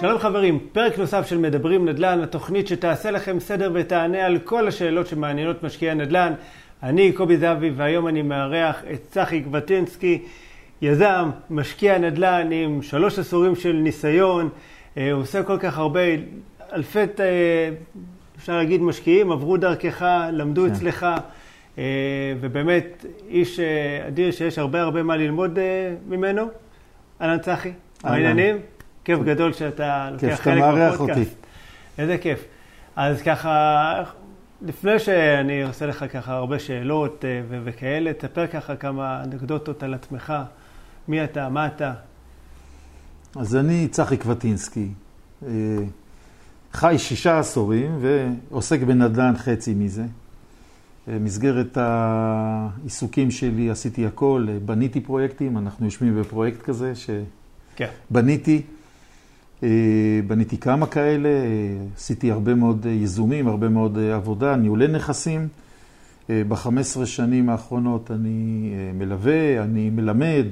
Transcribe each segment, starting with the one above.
שלום חברים, פרק נוסף של מדברים נדל"ן, התוכנית שתעשה לכם סדר ותענה על כל השאלות שמעניינות משקיעי נדל"ן. אני קובי זהבי והיום אני מארח את צחי גבטינסקי, יזם, משקיע נדל"ן עם שלוש עשורים של ניסיון. אה, הוא עושה כל כך הרבה, אלפי, אה, אפשר להגיד משקיעים, עברו דרכך, למדו כן. אצלך, אה, ובאמת איש אדיר שיש הרבה הרבה מה ללמוד ממנו. אהלן צחי, מה העניינים? כיף גדול שאתה לוקח חלק בפודקאסט. איזה כיף. אז ככה, לפני שאני עושה לך ככה הרבה שאלות אה, וכאלה, תספר ככה כמה אנקדוטות על עצמך. מי אתה? מה אתה? אז אני צחי קבטינסקי. אה, חי שישה עשורים ועוסק בנדל"ן חצי מזה. במסגרת העיסוקים שלי עשיתי הכל, בניתי פרויקטים, אנחנו יושבים בפרויקט כזה שבניתי. כן. אה, בניתי כמה כאלה, אה, עשיתי הרבה מאוד אה, ייזומים, הרבה מאוד עבודה, ניהולי נכסים. ב-15 שנים האחרונות אני מלווה, אני מלמד,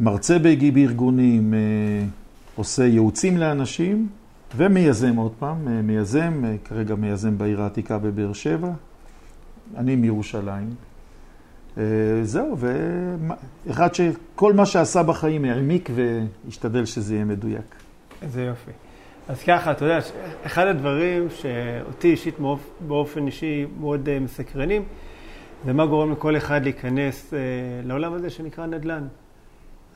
מרצה בארגונים, עושה ייעוצים לאנשים ומייזם עוד פעם, מייזם, כרגע מייזם בעיר העתיקה בבאר שבע. אני מירושלים. זהו, ואחד שכל מה שעשה בחיים העמיק והשתדל שזה יהיה מדויק. איזה יופי. אז ככה, אתה יודע, אחד הדברים שאותי אישית באופן אישי מאוד uh, מסקרנים, זה מה גורם לכל אחד להיכנס uh, לעולם הזה שנקרא נדל"ן.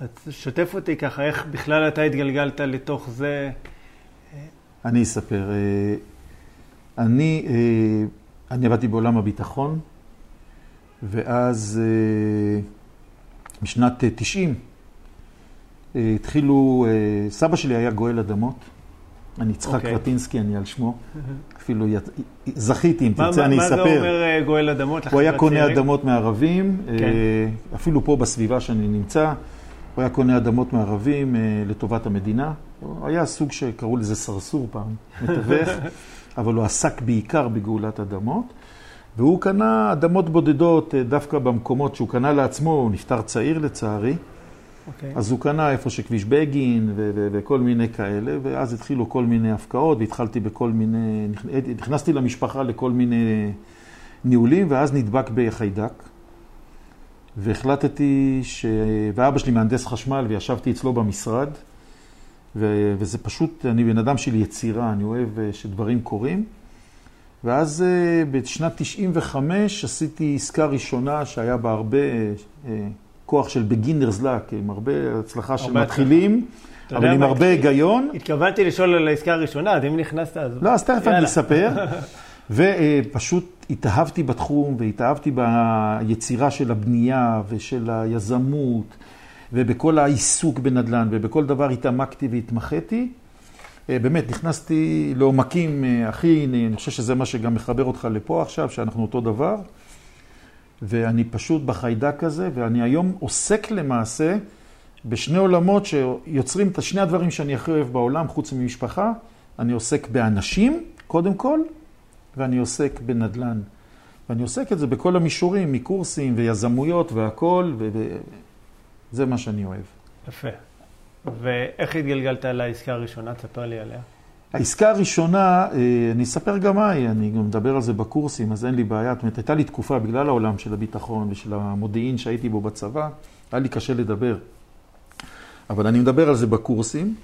אז שתף אותי ככה, איך בכלל אתה התגלגלת לתוך זה? אני אספר. אה, אני, אני עבדתי בעולם הביטחון, ואז בשנת 90' אה, התחילו, אה, סבא שלי היה גואל אדמות. אני יצחק okay. אוקיי. קרטינסקי, אני על שמו. אפילו זכיתי, אם תרצה, אני אספר. מה זה אומר אה, גואל אדמות? הוא היה קונה אדמות מערבים, כן. אפילו פה בסביבה שאני נמצא. הוא היה קונה אדמות מערבים לטובת המדינה. היה סוג שקראו לזה סרסור פעם, מתווך, אבל הוא עסק בעיקר בגאולת אדמות. והוא קנה אדמות בודדות דווקא במקומות שהוא קנה לעצמו, הוא נפטר צעיר לצערי. Okay. אוקיי. אז הוא קנה איפה שכביש בגין וכל מיני כאלה, ואז התחילו כל מיני הפקעות, והתחלתי בכל מיני, נכנסתי למשפחה לכל מיני ניהולים, ואז נדבק בחיידק. והחלטתי ש... ואבא שלי מהנדס חשמל, וישבתי אצלו במשרד, ו... וזה פשוט, אני בן אדם של יצירה, אני אוהב אה, שדברים קורים. ואז אה, בשנת 95 עשיתי עסקה ראשונה שהיה בה הרבה אה, כוח של בגינרס לק, עם הרבה הצלחה של מתחילים, אבל עם הרבה היגיון. התכוונתי לשאול על העסקה הראשונה, אז אם נכנסת אז... לא, אז תכף אני אספר. ופשוט התאהבתי בתחום והתאהבתי ביצירה של הבנייה ושל היזמות ובכל העיסוק בנדל"ן ובכל דבר התעמקתי והתמחיתי. אה, באמת, נכנסתי לעומקים אה, הכי, אני חושב שזה מה שגם מחבר אותך לפה עכשיו, שאנחנו אותו דבר. ואני פשוט בחיידק הזה, ואני היום עוסק למעשה בשני עולמות שיוצרים את שני הדברים שאני הכי אוהב בעולם, חוץ ממשפחה. אני עוסק באנשים, קודם כל, ואני עוסק בנדל"ן. ואני עוסק את זה בכל המישורים, מקורסים ויזמויות והכול, וזה מה שאני אוהב. יפה. ואיך התגלגלת לעסקה הראשונה? תספר לי עליה. העסקה הראשונה, אה, אני אספר גם מהי, אני גם מדבר על זה בקורסים, אז אין לי בעיה. זאת אומרת, הייתה לי תקופה, בגלל העולם של הביטחון ושל המודיעין שהייתי בו בצבא, היה לי קשה לדבר. אבל אני מדבר על זה בקורסים.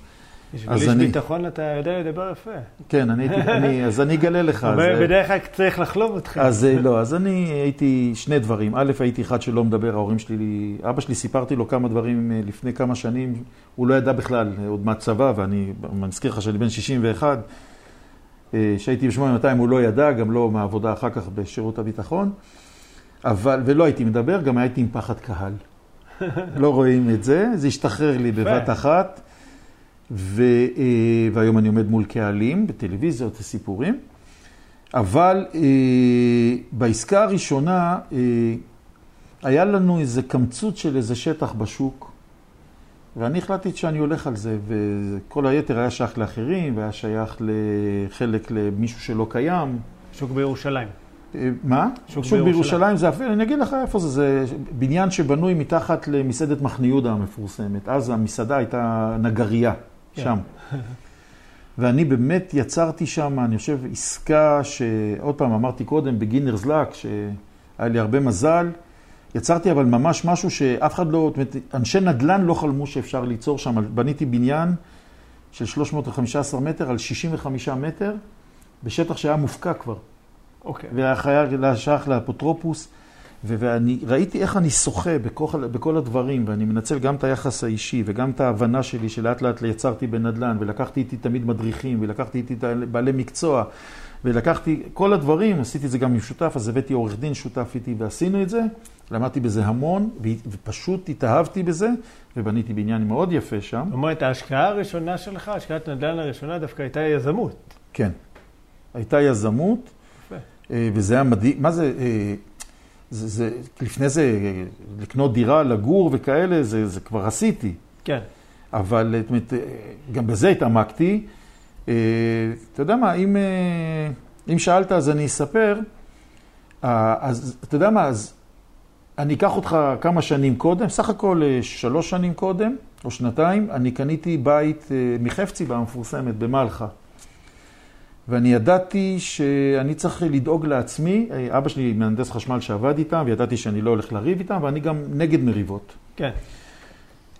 בשביל איש אני... ביטחון אתה יודע לדבר יפה. כן, אני הייתי, אני, אז אני אגלה לך. אז, בדרך כלל צריך לחלוב אותך. אז אה, לא, אז אני הייתי שני דברים. א', הייתי אחד שלא מדבר, ההורים שלי, אבא שלי, סיפרתי לו כמה דברים אה, לפני כמה שנים, הוא לא ידע בכלל, אה, עוד מהצבא, ואני מזכיר לך שאני בן 61, שהייתי ב-8200 הוא לא ידע, גם לא מהעבודה אחר כך בשירות הביטחון, אבל, ולא הייתי מדבר, גם הייתי עם פחד קהל. לא רואים את זה, זה השתחרר לי בבת אחת. ו, אה, והיום אני עומד מול קהלים בטלוויזיות וסיפורים. אבל אה, בעסקה הראשונה אה, היה לנו איזה קמצוץ של איזה שטח בשוק, ואני החלטתי שאני הולך על זה, וכל היתר היה שייך לאחרים, והיה שייך לחלק למישהו שלא קיים. שוק בירושלים. אה, מה? שוק, שוק בירושלים. בירושלים זה אפילו, אני אגיד לך איפה זה, זה בניין שבנוי מתחת למסעדת מחנה יהודה המפורסמת. אז המסעדה הייתה נגרייה. שם. ואני באמת יצרתי שם, אני חושב, עסקה שעוד פעם אמרתי קודם, בגינרס לק, שהיה לי הרבה מזל. יצרתי אבל ממש משהו שאף אחד לא, זאת אומרת, אנשי נדל"ן לא חלמו שאפשר ליצור שם. בניתי בניין של 315 מטר על 65 מטר, בשטח שהיה מופקע כבר. אוקיי. והיה חייב שייך לאפוטרופוס. ואני ראיתי איך אני שוחה בכל, בכל הדברים, ואני מנצל גם את היחס האישי וגם את ההבנה שלי שלאט לאט יצרתי בנדל"ן, ולקחתי איתי תמיד מדריכים, ולקחתי איתי בעלי מקצוע, ולקחתי כל הדברים, עשיתי את זה גם עם שותף, אז הבאתי עורך דין שותף איתי ועשינו את זה, למדתי בזה המון, ופשוט התאהבתי בזה, ובניתי בניין מאוד יפה שם. זאת אומרת, ההשקעה הראשונה שלך, השקעת נדל"ן הראשונה, דווקא הייתה יזמות. כן, הייתה יזמות, יפה. אה, וזה היה מדהים, מה זה... זה, זה, לפני זה, לקנות דירה, לגור וכאלה, זה, זה כבר עשיתי. כן. אבל אומרת, גם בזה התעמקתי. אה, אתה יודע מה, אם, אה, אם שאלת אז אני אספר. אה, אז אתה יודע מה, אז אני אקח אותך כמה שנים קודם, סך הכל שלוש שנים קודם, או שנתיים, אני קניתי בית מחפציבה המפורסמת במלחה. ואני ידעתי שאני צריך לדאוג לעצמי, אבא שלי מהנדס חשמל שעבד איתם, וידעתי שאני לא הולך לריב איתם, ואני גם נגד מריבות. כן.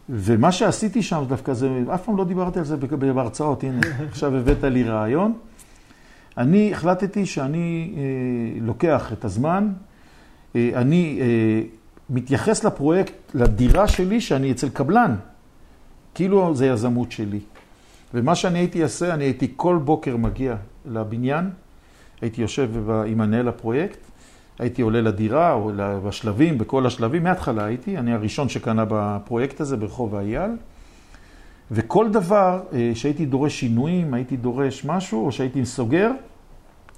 ומה שעשיתי שם דווקא זה, אף פעם לא דיברתי על זה בהרצאות, הנה, עכשיו הבאת לי רעיון. אני החלטתי שאני אה, לוקח את הזמן, אה, אני אה, מתייחס לפרויקט, לדירה שלי, שאני אצל קבלן, כאילו זה יזמות שלי. ומה שאני הייתי עושה, אני הייתי כל בוקר מגיע לבניין, הייתי יושב עם מנהל הפרויקט, הייתי עולה לדירה או בשלבים, בכל השלבים, מההתחלה הייתי, אני הראשון שקנה בפרויקט הזה ברחוב אייל, וכל דבר אה, שהייתי דורש שינויים, הייתי דורש משהו, או שהייתי סוגר,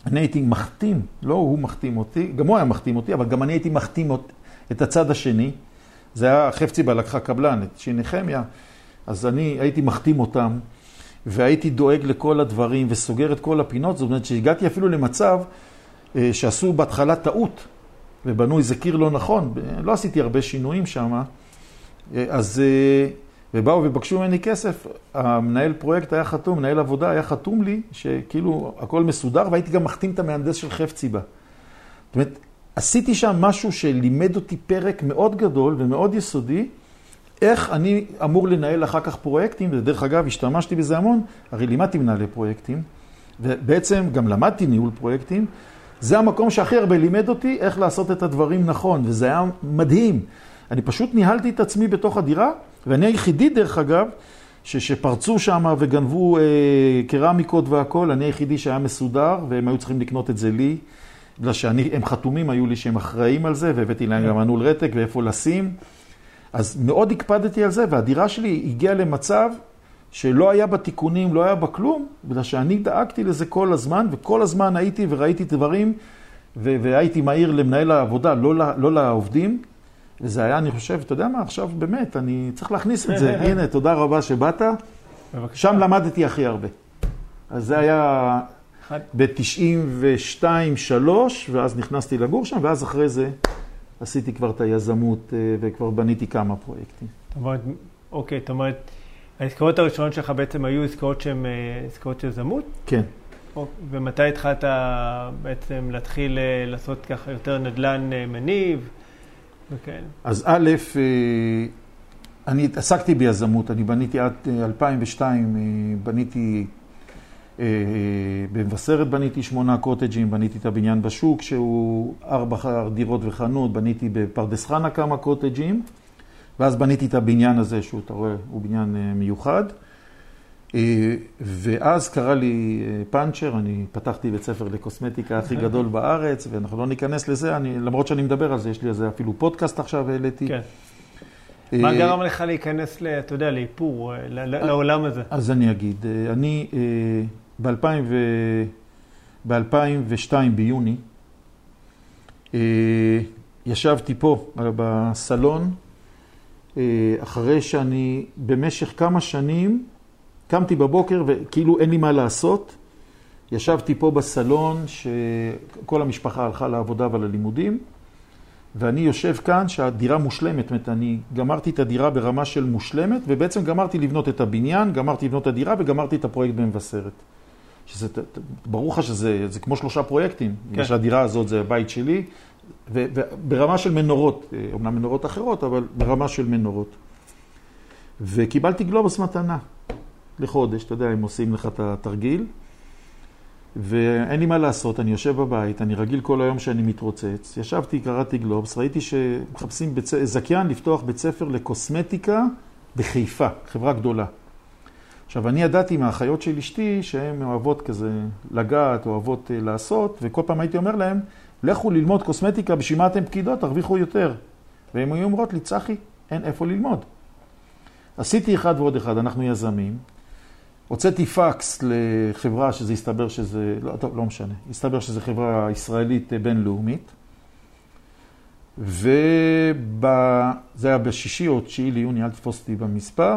אני הייתי מחתים, לא הוא מחתים אותי, גם הוא היה מחתים אותי, אבל גם אני הייתי מחתים את הצד השני. זה היה, חפציבה לקחה קבלן, את שיני חמיה, אז אני הייתי מחתים אותם. והייתי דואג לכל הדברים וסוגר את כל הפינות, זאת אומרת שהגעתי אפילו למצב אה, שעשו בהתחלה טעות ובנו איזה קיר לא נכון, לא עשיתי הרבה שינויים שם, אה, אז, אה, ובאו ובקשו ממני כסף, המנהל פרויקט היה חתום, מנהל עבודה היה חתום לי, שכאילו הכל מסודר, והייתי גם מחתים את המהנדס של חפציבה. זאת אומרת, עשיתי שם משהו שלימד אותי פרק מאוד גדול ומאוד יסודי, איך אני אמור לנהל אחר כך פרויקטים, ודרך אגב, השתמשתי בזה המון, הרי לימדתי מנהלי פרויקטים, ובעצם גם למדתי ניהול פרויקטים. זה המקום שהכי הרבה לימד אותי איך לעשות את הדברים נכון, וזה היה מדהים. אני פשוט ניהלתי את עצמי בתוך הדירה, ואני היחידי, דרך אגב, ש, שפרצו שם וגנבו אה, קרמיקות והכול, אני היחידי שהיה מסודר, והם היו צריכים לקנות את זה לי, בגלל שהם חתומים היו לי שהם אחראים על זה, והבאתי להם גם מנעול רתק ואיפה לשים. אז מאוד הקפדתי על זה, והדירה שלי הגיעה למצב שלא היה בה תיקונים, לא היה בה כלום, בגלל שאני דאגתי לזה כל הזמן, וכל הזמן הייתי וראיתי דברים, והייתי מהיר למנהל העבודה, לא, לא לעובדים. וזה היה, אני חושב, אתה יודע מה, עכשיו באמת, אני צריך להכניס את זה. הנה, תודה רבה שבאת. בבקשה. שם למדתי הכי הרבה. אז זה היה ב-92-3, ואז נכנסתי לגור שם, ואז אחרי זה עשיתי כבר את היזמות אה, וכבר בניתי כמה פרויקטים. זאת אומרת, אוקיי, זאת אומרת, העסקאות הראשונות שלך בעצם היו עסקאות שהן אה, עסקאות יזמות? כן. ומתי התחלת בעצם להתחיל אה, לעשות ככה יותר נדל"ן מניב וכאלה? אז א', אני התעסקתי ביזמות, אני בניתי עד 2002, בניתי במבשרת בניתי שמונה קוטג'ים, בניתי את הבניין בשוק שהוא ארבע דירות וחנות, בניתי בפרדס חנה כמה קוטג'ים, ואז בניתי את הבניין הזה, שהוא, אתה רואה, הוא בניין אה, מיוחד. אה, ואז קרה לי פאנצ'ר, אני פתחתי בית ספר לקוסמטיקה הכי גדול בארץ, ואנחנו לא ניכנס לזה, אני, למרות שאני מדבר על זה, יש לי על זה אפילו פודקאסט עכשיו העליתי. כן. מה גרם לך להיכנס, אתה יודע, לאיפור, לעולם הזה? אז אני אגיד, אני ב-2002 ביוני, אה, ישבתי פה בסלון, אה, אחרי שאני במשך כמה שנים קמתי בבוקר וכאילו אין לי מה לעשות. ישבתי פה בסלון שכל המשפחה הלכה לעבודה וללימודים, ואני יושב כאן שהדירה מושלמת, זאת אומרת, אני גמרתי את הדירה ברמה של מושלמת, ובעצם גמרתי לבנות את הבניין, גמרתי לבנות את הדירה וגמרתי את הפרויקט במבשרת. שזה, ברור לך שזה זה כמו שלושה פרויקטים. כן. שהדירה הזאת זה הבית שלי, וברמה של מנורות, אומנם מנורות אחרות, אבל ברמה של מנורות. וקיבלתי גלובוס מתנה לחודש, אתה יודע, הם עושים לך את התרגיל. ואין לי מה לעשות, אני יושב בבית, אני רגיל כל היום שאני מתרוצץ. ישבתי, קראתי גלובס, ראיתי שמחפשים בצ... זכיין לפתוח בית ספר לקוסמטיקה בחיפה, חברה גדולה. עכשיו, אני ידעתי מהאחיות של אשתי שהן אוהבות כזה לגעת, אוהבות uh, לעשות, וכל פעם הייתי אומר להן, לכו ללמוד קוסמטיקה, בשביל מה אתן פקידות, תרוויחו יותר. והן היו אומרות לי, צחי, אין איפה ללמוד. עשיתי אחד ועוד אחד, אנחנו יזמים. הוצאתי פקס לחברה שזה הסתבר שזה, לא, טוב, לא משנה, הסתבר שזו חברה ישראלית בינלאומית. וזה היה בשישי או תשיעי ליוני, אל תתפוס אותי במספר.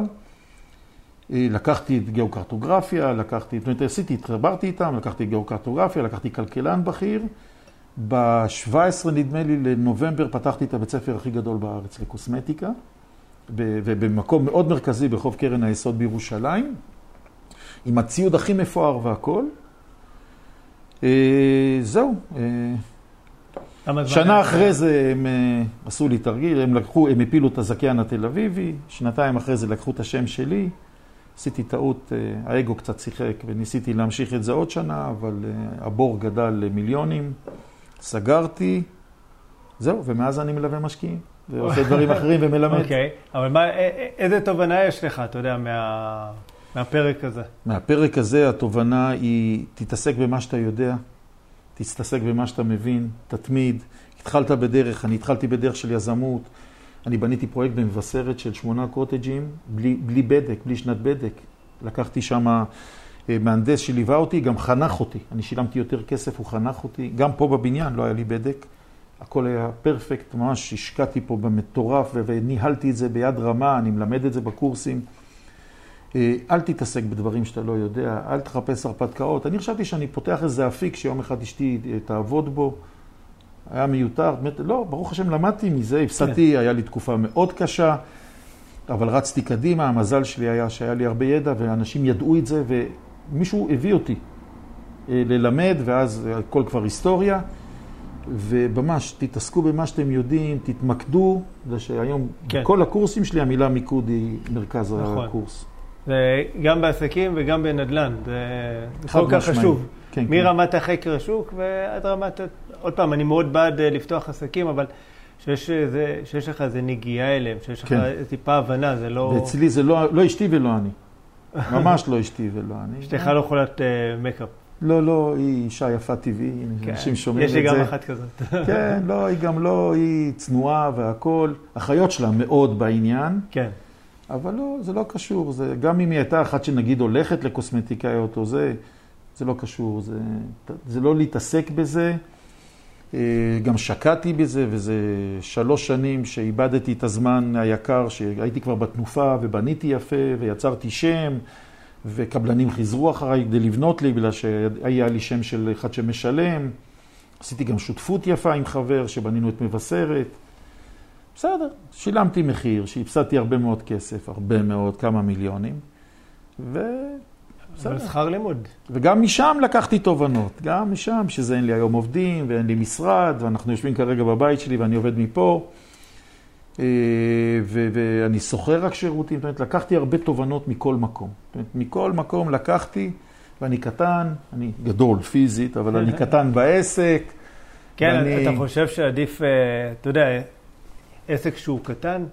לקחתי את גיאוקרטוגרפיה, לקחתי, אומרת, עשיתי, התחברתי איתם, לקחתי גיאוקרטוגרפיה, לקחתי כלכלן בכיר. ב-17 נדמה לי לנובמבר פתחתי את הבית ספר הכי גדול בארץ לקוסמטיקה, ובמקום מאוד מרכזי ברחוב קרן היסוד בירושלים. עם הציוד הכי מפואר והכל. אה, זהו. אה, שנה אחרי זה הם אה, עשו לי תרגיל, הם לקחו, הם הפילו את הזכיין התל אביבי, שנתיים אחרי זה לקחו את השם שלי. עשיתי טעות, האגו קצת שיחק וניסיתי להמשיך את זה עוד שנה, אבל הבור גדל למיליונים, סגרתי, זהו, ומאז אני מלווה משקיעים. ועושה דברים אחרים ומלמד. אוקיי, okay. אבל מה, איזה תובנה יש לך, אתה יודע, מה... מהפרק הזה. מהפרק הזה התובנה היא, תתעסק במה שאתה יודע, תתעסק במה שאתה מבין, תתמיד. התחלת בדרך, אני התחלתי בדרך של יזמות. אני בניתי פרויקט במבשרת של שמונה קוטג'ים, בלי, בלי בדק, בלי שנת בדק. לקחתי שם אה, מהנדס שליווה אותי, גם חנך אותי. אני שילמתי יותר כסף, הוא חנך אותי. גם פה בבניין לא היה לי בדק. הכל היה פרפקט, ממש השקעתי פה במטורף וניהלתי את זה ביד רמה, אני מלמד את זה בקורסים. אה, אל תתעסק בדברים שאתה לא יודע, אל תחפש הרפתקאות. אני חשבתי שאני פותח איזה אפיק שיום אחד אשתי אה, תעבוד בו. היה מיותר, לא, ברוך השם למדתי מזה, הפסדתי, כן. היה לי תקופה מאוד קשה, אבל רצתי קדימה, המזל שלי היה שהיה לי הרבה ידע ואנשים ידעו את זה ומישהו הביא אותי אה, ללמד ואז הכל כבר היסטוריה. וממש, תתעסקו במה שאתם יודעים, תתמקדו, זה שהיום כן. בכל הקורסים שלי המילה מיקוד היא מרכז נכון. הקורס. זה גם בעסקים וגם בנדל"ן, זה כל כך חשוב. כן, כן. מרמת כן. החקר השוק ועד רמת, עוד פעם, אני מאוד בעד אה, לפתוח עסקים, אבל שיש, זה, שיש לך איזה נגיעה אליהם, שיש כן. לך טיפה הבנה, זה לא... ואצלי זה לא, לא אשתי ולא אני. ממש לא אשתי ולא אני. אשתך לא יכולת מקאפ. לא, לא, היא אישה יפה טבעי, כן. אנשים שומעים את זה. יש לי גם אחת כזאת. כן, לא, היא גם לא, היא צנועה והכול. החיות שלה מאוד בעניין. כן. אבל לא, זה לא קשור. זה, גם אם היא הייתה אחת שנגיד הולכת לקוסמטיקאיות או זה, זה לא קשור. זה, זה לא להתעסק בזה. אה, גם שקעתי בזה, וזה שלוש שנים שאיבדתי את הזמן היקר, שהייתי כבר בתנופה ובניתי יפה ויצרתי שם, וקבלנים חיזרו אחריי כדי לבנות לי, בגלל שהיה לי שם של אחד שמשלם. עשיתי גם שותפות יפה עם חבר שבנינו את מבשרת. בסדר, שילמתי מחיר, שהפסדתי הרבה מאוד כסף, הרבה מאוד, כמה מיליונים, ו... בסדר. שכר לימוד. וגם משם לקחתי תובנות, גם משם, שזה אין לי היום עובדים ואין לי משרד, ואנחנו יושבים כרגע בבית שלי ואני עובד מפה, אה, ואני שוכר רק שירותים, זאת אומרת, לקחתי הרבה תובנות מכל מקום. זאת אומרת, מכל מקום לקחתי, ואני קטן, אני גדול פיזית, אבל אני קטן בעסק. כן, ואני... אתה חושב שעדיף, אה, אתה יודע, עסק שהוא קטן,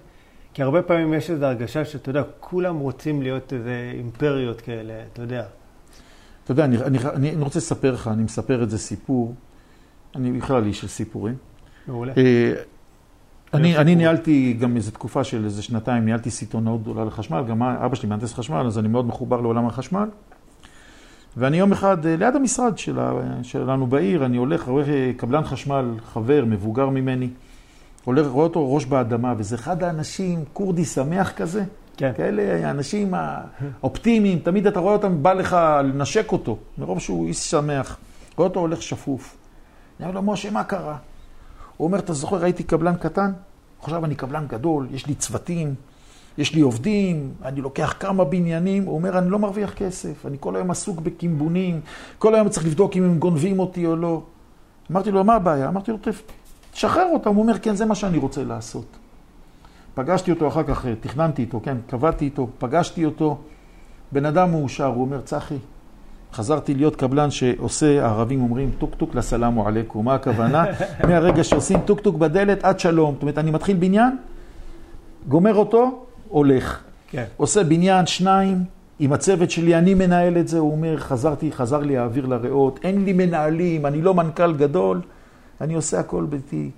כי הרבה פעמים יש איזו הרגשה שאתה יודע, כולם רוצים להיות איזה אימפריות כאלה, אתה יודע. אתה יודע, אני, אני, אני, אני רוצה לספר לך, אני מספר את זה סיפור, אני בכלל איש של סיפורים. מעולה. אה, אני, אני ניהלתי גם איזו תקופה של איזה שנתיים, ניהלתי סיטונאות גדולה לחשמל, גם אבא שלי מהנדס חשמל, אז אני מאוד מחובר לעולם החשמל. ואני יום אחד, אה, ליד המשרד שלה, שלנו בעיר, אני הולך, רואה קבלן חשמל, חבר, מבוגר ממני. הולך, רואה אותו ראש באדמה, וזה אחד האנשים, כורדי שמח כזה. כן. כאלה האנשים האופטימיים, תמיד אתה רואה אותם, בא לך לנשק אותו, מרוב שהוא איש שמח. רואה אותו הולך שפוף. אני אומר לו, משה, מה קרה? הוא אומר, אתה זוכר, הייתי קבלן קטן? עכשיו אני קבלן גדול, יש לי צוותים, יש לי עובדים, אני לוקח כמה בניינים. הוא אומר, אני לא מרוויח כסף, אני כל היום עסוק בקימבונים, כל היום צריך לבדוק אם הם גונבים אותי או לא. אמרתי לו, מה הבעיה? אמרתי לו, תשחרר אותם. הוא אומר, כן, זה מה שאני רוצה לעשות. פגשתי אותו אחר כך, תכננתי איתו, כן, קבעתי איתו, פגשתי אותו. בן אדם מאושר, הוא אומר, צחי, חזרתי להיות קבלן שעושה, הערבים אומרים طق طق لسلامو عليكم. מה הכוונה? מהרגע שעושים טוק טוק בדלת עד שלום. זאת אומרת, אני מתחיל בניין, גומר אותו, הולך. כן. עושה בניין, שניים, עם הצוות שלי, אני מנהל את זה, הוא אומר, חזרתי, חזר לי האוויר לריאות, אין לי מנהלים, אני לא מנכ"ל גדול, אני עושה הכל ביתי.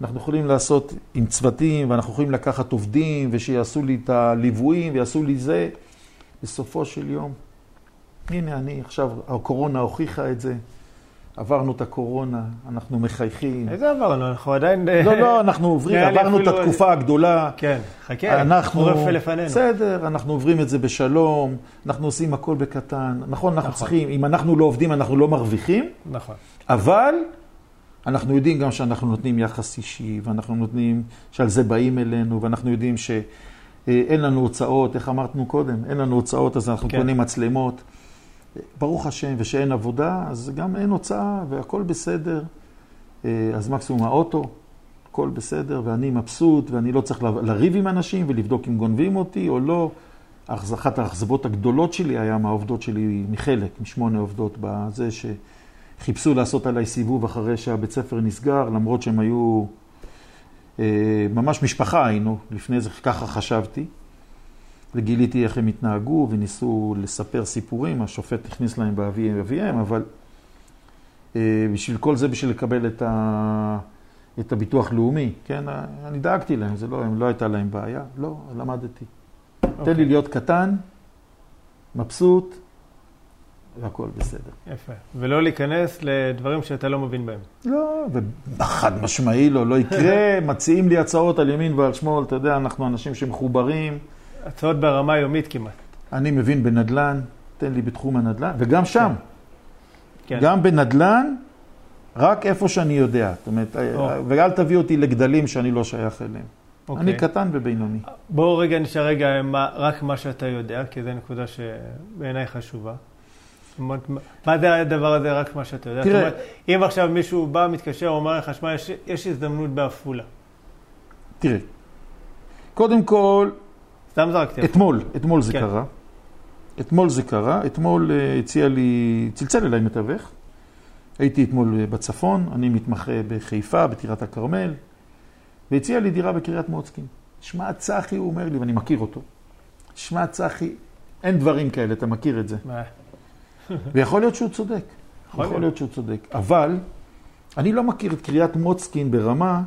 אנחנו יכולים לעשות עם צוותים, ואנחנו יכולים לקחת עובדים, ושיעשו לי את הליוויים, ויעשו לי זה. בסופו של יום, הנה אני, עכשיו הקורונה הוכיחה את זה. עברנו את הקורונה, אנחנו מחייכים. איזה עברנו? אנחנו עדיין... לא, לא, אנחנו עוברים, עברנו את התקופה הגדולה. כן, חכה, אנחנו... חורף לפנינו. בסדר, אנחנו עוברים את זה בשלום, אנחנו עושים הכל בקטן. נכון, אנחנו נכון. צריכים, אם אנחנו לא עובדים, אנחנו לא מרוויחים. נכון. אבל אנחנו יודעים גם שאנחנו נותנים יחס אישי, ואנחנו נותנים, שעל זה באים אלינו, ואנחנו יודעים שאין לנו הוצאות, איך אמרנו קודם, אין לנו הוצאות, אז אנחנו כן. קונים מצלמות. ברוך השם, ושאין עבודה, אז גם אין הוצאה והכל בסדר. אה, אז מקסימום האוטו, הכל בסדר, ואני מבסוט, ואני לא צריך לריב עם אנשים ולבדוק אם גונבים אותי או לא. אחת האכזבות הגדולות שלי היה מהעובדות שלי, מחלק, משמונה עובדות בזה שחיפשו לעשות עליי סיבוב אחרי שהבית ספר נסגר, למרות שהם היו אה, ממש משפחה היינו, לפני זה ככה חשבתי. וגיליתי איך הם התנהגו וניסו לספר סיפורים, השופט הכניס להם באבי אביהם, אבל אה, בשביל כל זה, בשביל לקבל את, ה, את הביטוח לאומי, כן, אני דאגתי להם, זה לא, לא הייתה להם בעיה, לא, למדתי. Okay. תן לי אוקיי. להיות קטן, מבסוט, והכל בסדר. יפה. ולא להיכנס לדברים שאתה לא מבין בהם. לא, וחד משמעי לא, לא יקרה. מציעים לי הצעות על ימין ועל שמאל, אתה יודע, אנחנו אנשים שמחוברים. הצעות ברמה יומית כמעט. אני מבין בנדל"ן, תן לי בתחום הנדל"ן, וגם שם. כן. גם בנדל"ן, רק איפה שאני יודע. זאת אומרת, או. ואל תביא אותי לגדלים שאני לא שייך אליהם. אוקיי. אני קטן ובינוני. בואו רגע נשאר רגע מה, רק מה שאתה יודע, כי זו נקודה שבעיניי חשובה. מה זה הדבר הזה, רק מה שאתה יודע? תראה, אומרת, אם עכשיו מישהו בא, מתקשר, אומר לך, שמע, יש, יש הזדמנות בעפולה. תראה, קודם כל, סתם זרקתי. אתמול, אתמול זה כן. קרה. אתמול זה קרה, אתמול אה, הציע לי, צלצל אליי מתווך. הייתי אתמול אה, בצפון, אני מתמחה בחיפה, בטירת הכרמל, והציע לי דירה בקריית מוצקין. שמע, צחי, הוא אומר לי, ואני מכיר אותו. שמע, צחי, אין דברים כאלה, אתה מכיר את זה. ויכול להיות שהוא צודק. יכול להיות שהוא צודק. אבל אני לא מכיר את קריית מוצקין ברמה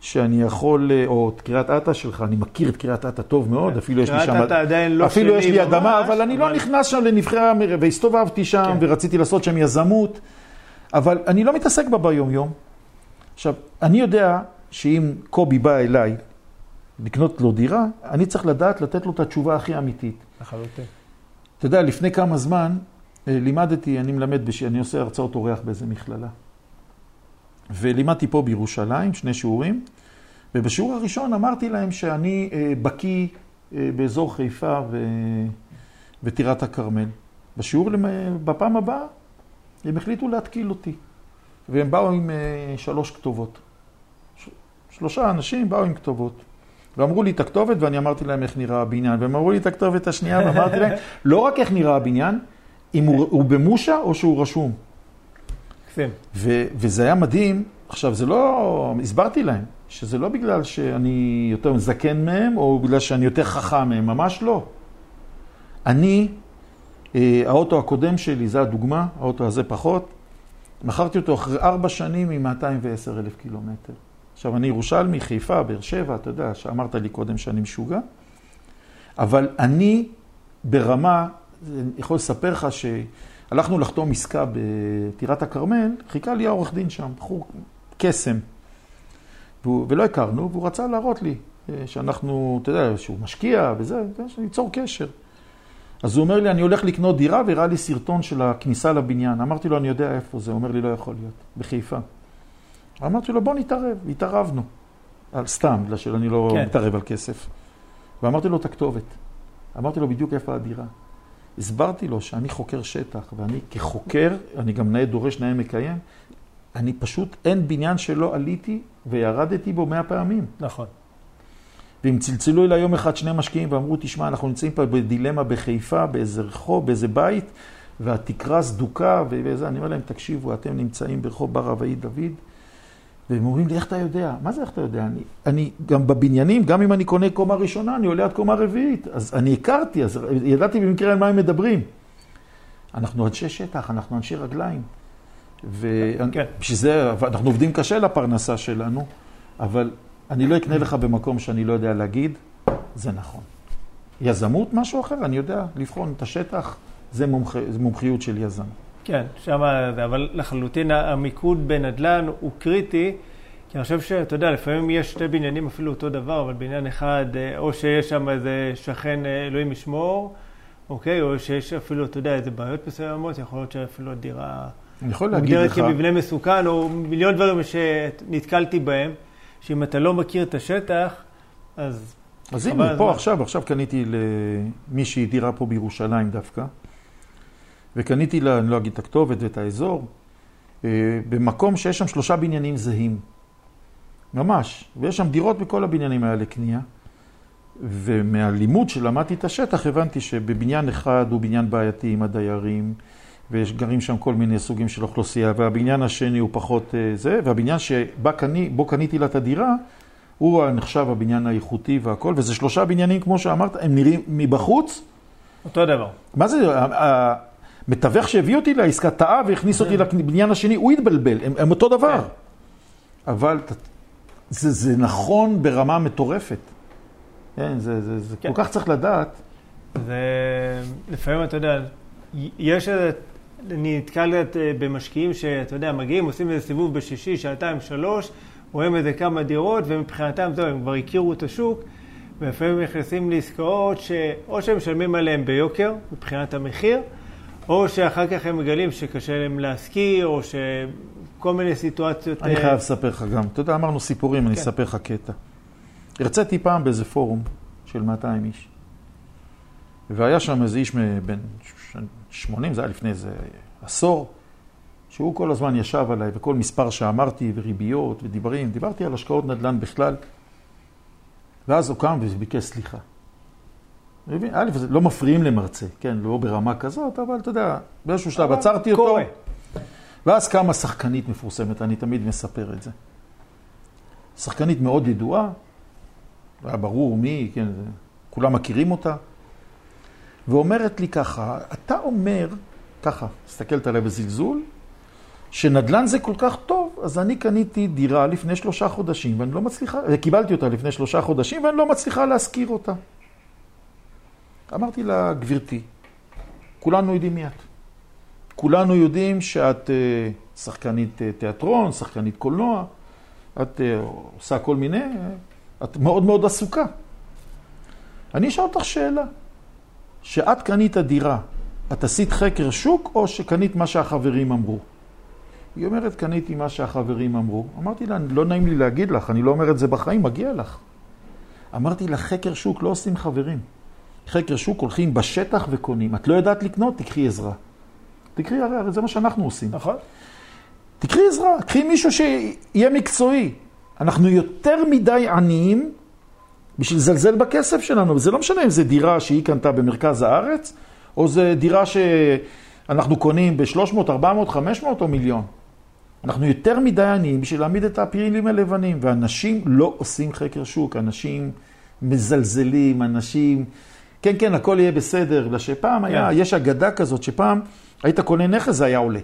שאני יכול, או את קריית אתא שלך, אני מכיר את קריית אתא טוב מאוד, כן. אפילו יש לי שם... קריית אתא עדיין לא אפילו יש לי אדמה, אבל אני לא נכנס שם לנבחרי המראה, והסתובבתי שם, כן. ורציתי לעשות שם יזמות, אבל אני לא מתעסק בה ביום-יום. עכשיו, אני יודע שאם קובי בא אליי לקנות לו דירה, אני צריך לדעת לתת לו את התשובה הכי אמיתית. לחלוטין. אתה יודע, לפני כמה זמן לימדתי, אני מלמד, בש... אני עושה הרצאות אורח באיזה מכללה. ולימדתי פה בירושלים, שני שיעורים, ובשיעור הראשון אמרתי להם שאני אה, בקיא אה, באזור חיפה ו... וטירת הכרמל. בשיעור, בפעם הבאה, הם החליטו להתקיל אותי. והם באו עם אה, שלוש כתובות. שלושה אנשים באו עם כתובות. ואמרו לי את הכתובת, ואני אמרתי להם איך נראה הבניין. והם אמרו לי את הכתובת השנייה, ואמרתי להם, לא רק איך נראה הבניין, אם הוא, הוא במושה או שהוא רשום. כן. ו- וזה היה מדהים. עכשיו, זה לא, הסברתי להם, שזה לא בגלל שאני יותר זקן מהם, או בגלל שאני יותר חכם מהם, ממש לא. אני, אה, האוטו הקודם שלי, זה הדוגמה, האוטו הזה פחות, מכרתי אותו אחרי ארבע שנים עם 210 אלף קילומטר. עכשיו, אני ירושלמי, חיפה, באר שבע, אתה יודע, שאמרת לי קודם שאני משוגע, אבל אני ברמה, אני יכול לספר לך ש... הלכנו לחתום עסקה בטירת הכרמל, חיכה לי העורך דין שם, בחור קסם. ולא הכרנו, והוא רצה להראות לי אה, שאנחנו, אתה יודע, שהוא משקיע וזה, שניצור קשר. אז הוא אומר לי, אני הולך לקנות דירה, והראה לי סרטון של הכניסה לבניין. אמרתי לו, אני יודע איפה זה. הוא אומר לי, לא יכול להיות, בחיפה. אמרתי לו, בוא נתערב, התערבנו. על סתם, בגלל שאני לא כן. מתערב על כסף. ואמרתי לו את הכתובת. אמרתי לו בדיוק איפה הדירה. הסברתי לו שאני חוקר שטח, ואני כחוקר, אני גם נאה דורש, נאה מקיים, אני פשוט, אין בניין שלא עליתי וירדתי בו מאה פעמים. נכון. ואם צלצלו אליי יום אחד שני משקיעים ואמרו, תשמע, אנחנו נמצאים פה בדילמה בחיפה, באיזה רחוב, באיזה בית, והתקרה סדוקה, וזה, אני אומר להם, תקשיבו, אתם נמצאים ברחוב בר רביעי דוד, והם אומרים לי, איך אתה יודע? מה זה איך אתה יודע? אני, אני גם בבניינים, גם אם אני קונה קומה ראשונה, אני עולה עד קומה רביעית. אז אני הכרתי, אז ידעתי במקרה על מה הם מדברים. אנחנו אנשי שטח, אנחנו אנשי רגליים. ובשביל כן. זה, אנחנו עובדים קשה לפרנסה שלנו, אבל אני לא אקנה לך במקום שאני לא יודע להגיד, זה נכון. יזמות, משהו אחר, אני יודע לבחון את השטח, זה, מומח, זה מומחיות של יזם. כן, שם, זה, אבל לחלוטין המיקוד בנדל"ן הוא קריטי, כי אני חושב שאתה יודע, לפעמים יש שתי בניינים אפילו אותו דבר, אבל בניין אחד, אה, או שיש שם איזה שכן, אה, אלוהים ישמור, אוקיי, או שיש אפילו, אתה יודע, איזה בעיות מסוימות, יכול להיות שאפילו הדירה אני יכול להגיד מוגדרת לך, כמבנה מסוכן, או מיליון דברים שנתקלתי בהם, שאם אתה לא מכיר את השטח, אז... אז הנה. פה עכשיו, עכשיו קניתי למישהי דירה פה בירושלים דווקא, וקניתי לה, אני לא אגיד את הכתובת ואת האזור, אה, במקום שיש שם שלושה בניינים זהים. ממש. ויש שם דירות בכל הבניינים האלה לקנייה. ומהלימוד שלמדתי את השטח, הבנתי שבבניין אחד הוא בניין בעייתי עם הדיירים, ויש גרים שם כל מיני סוגים של אוכלוסייה, והבניין השני הוא פחות אה, זה, והבניין שבו קני, קניתי לה את הדירה, הוא נחשב הבניין האיכותי והכל, וזה שלושה בניינים, כמו שאמרת, הם נראים מבחוץ. אותו דבר. מה זה, המתווך שהביא אותי לעסקה טעה והכניס אותי לבניין השני, הוא התבלבל, הם, הם אותו דבר. כן. אבל זה, זה נכון ברמה מטורפת. כן, זה, זה, זה כן. כל כך צריך לדעת. זה לפעמים, אתה יודע, יש איזה, אני נתקל אה, במשקיעים שאתה יודע, מגיעים, עושים איזה סיבוב בשישי, שעתיים, שלוש, רואים איזה כמה דירות, ומבחינתם, זהו, הם כבר הכירו את השוק, ולפעמים נכנסים לעסקאות שאו שהם משלמים עליהם ביוקר, מבחינת המחיר, או שאחר כך הם מגלים שקשה להם להשכיר, או שכל מיני סיטואציות... אני אה, חייב לספר לך גם. אתה יודע, אמרנו סיפורים, אני כן. אספר לך קטע. הרציתי פעם באיזה פורום של 200 איש, והיה שם איזה איש בן 80, זה היה לפני איזה עשור, שהוא כל הזמן ישב עליי, וכל מספר שאמרתי, וריביות, ודיברים, דיברתי על השקעות נדל"ן בכלל, ואז הוא קם וביקש סליחה. מבין? א', לא מפריעים למרצה, כן, לא ברמה כזאת, אבל אתה יודע, באיזשהו שלב עצרתי אותו. קורה. ואז קמה שחקנית מפורסמת, אני תמיד מספר את זה. שחקנית מאוד ידועה, היה ברור מי, כן, כולם מכירים אותה, ואומרת לי ככה, אתה אומר, ככה, מסתכלת עליי בזלזול, שנדל"ן זה כל כך טוב, אז אני קניתי דירה לפני שלושה חודשים, ואני לא מצליחה, קיבלתי אותה לפני שלושה חודשים, ואני לא מצליחה להשכיר אותה. אמרתי לה, גברתי, כולנו יודעים מי את. כולנו יודעים שאת אה, שחקנית אה, תיאטרון, שחקנית קולנוע, את אה, עושה כל מיני, את מאוד מאוד עסוקה. אני אשאל אותך שאלה, שאת קנית דירה, את עשית חקר שוק או שקנית מה שהחברים אמרו? היא אומרת, קניתי מה שהחברים אמרו. אמרתי לה, לא נעים לי להגיד לך, אני לא אומר את זה בחיים, מגיע לך. אמרתי לה, חקר שוק לא עושים חברים. חקר שוק הולכים בשטח וקונים. את לא יודעת לקנות, תקחי עזרה. תקחי, הרי, הרי זה מה שאנחנו עושים. נכון? תקחי עזרה, קחי מישהו שיהיה מקצועי. אנחנו יותר מדי עניים בשביל לזלזל בכסף שלנו, וזה לא משנה אם זה דירה שהיא קנתה במרכז הארץ, או זה דירה שאנחנו קונים ב-300, 400, 500 או מיליון. אנחנו יותר מדי עניים בשביל להעמיד את הפעילים הלבנים, ואנשים לא עושים חקר שוק, אנשים מזלזלים, אנשים... כן, כן, הכל יהיה בסדר, בגלל שפעם היה, כן. יש אגדה כזאת, שפעם היית קונה נכס, זה היה עולה.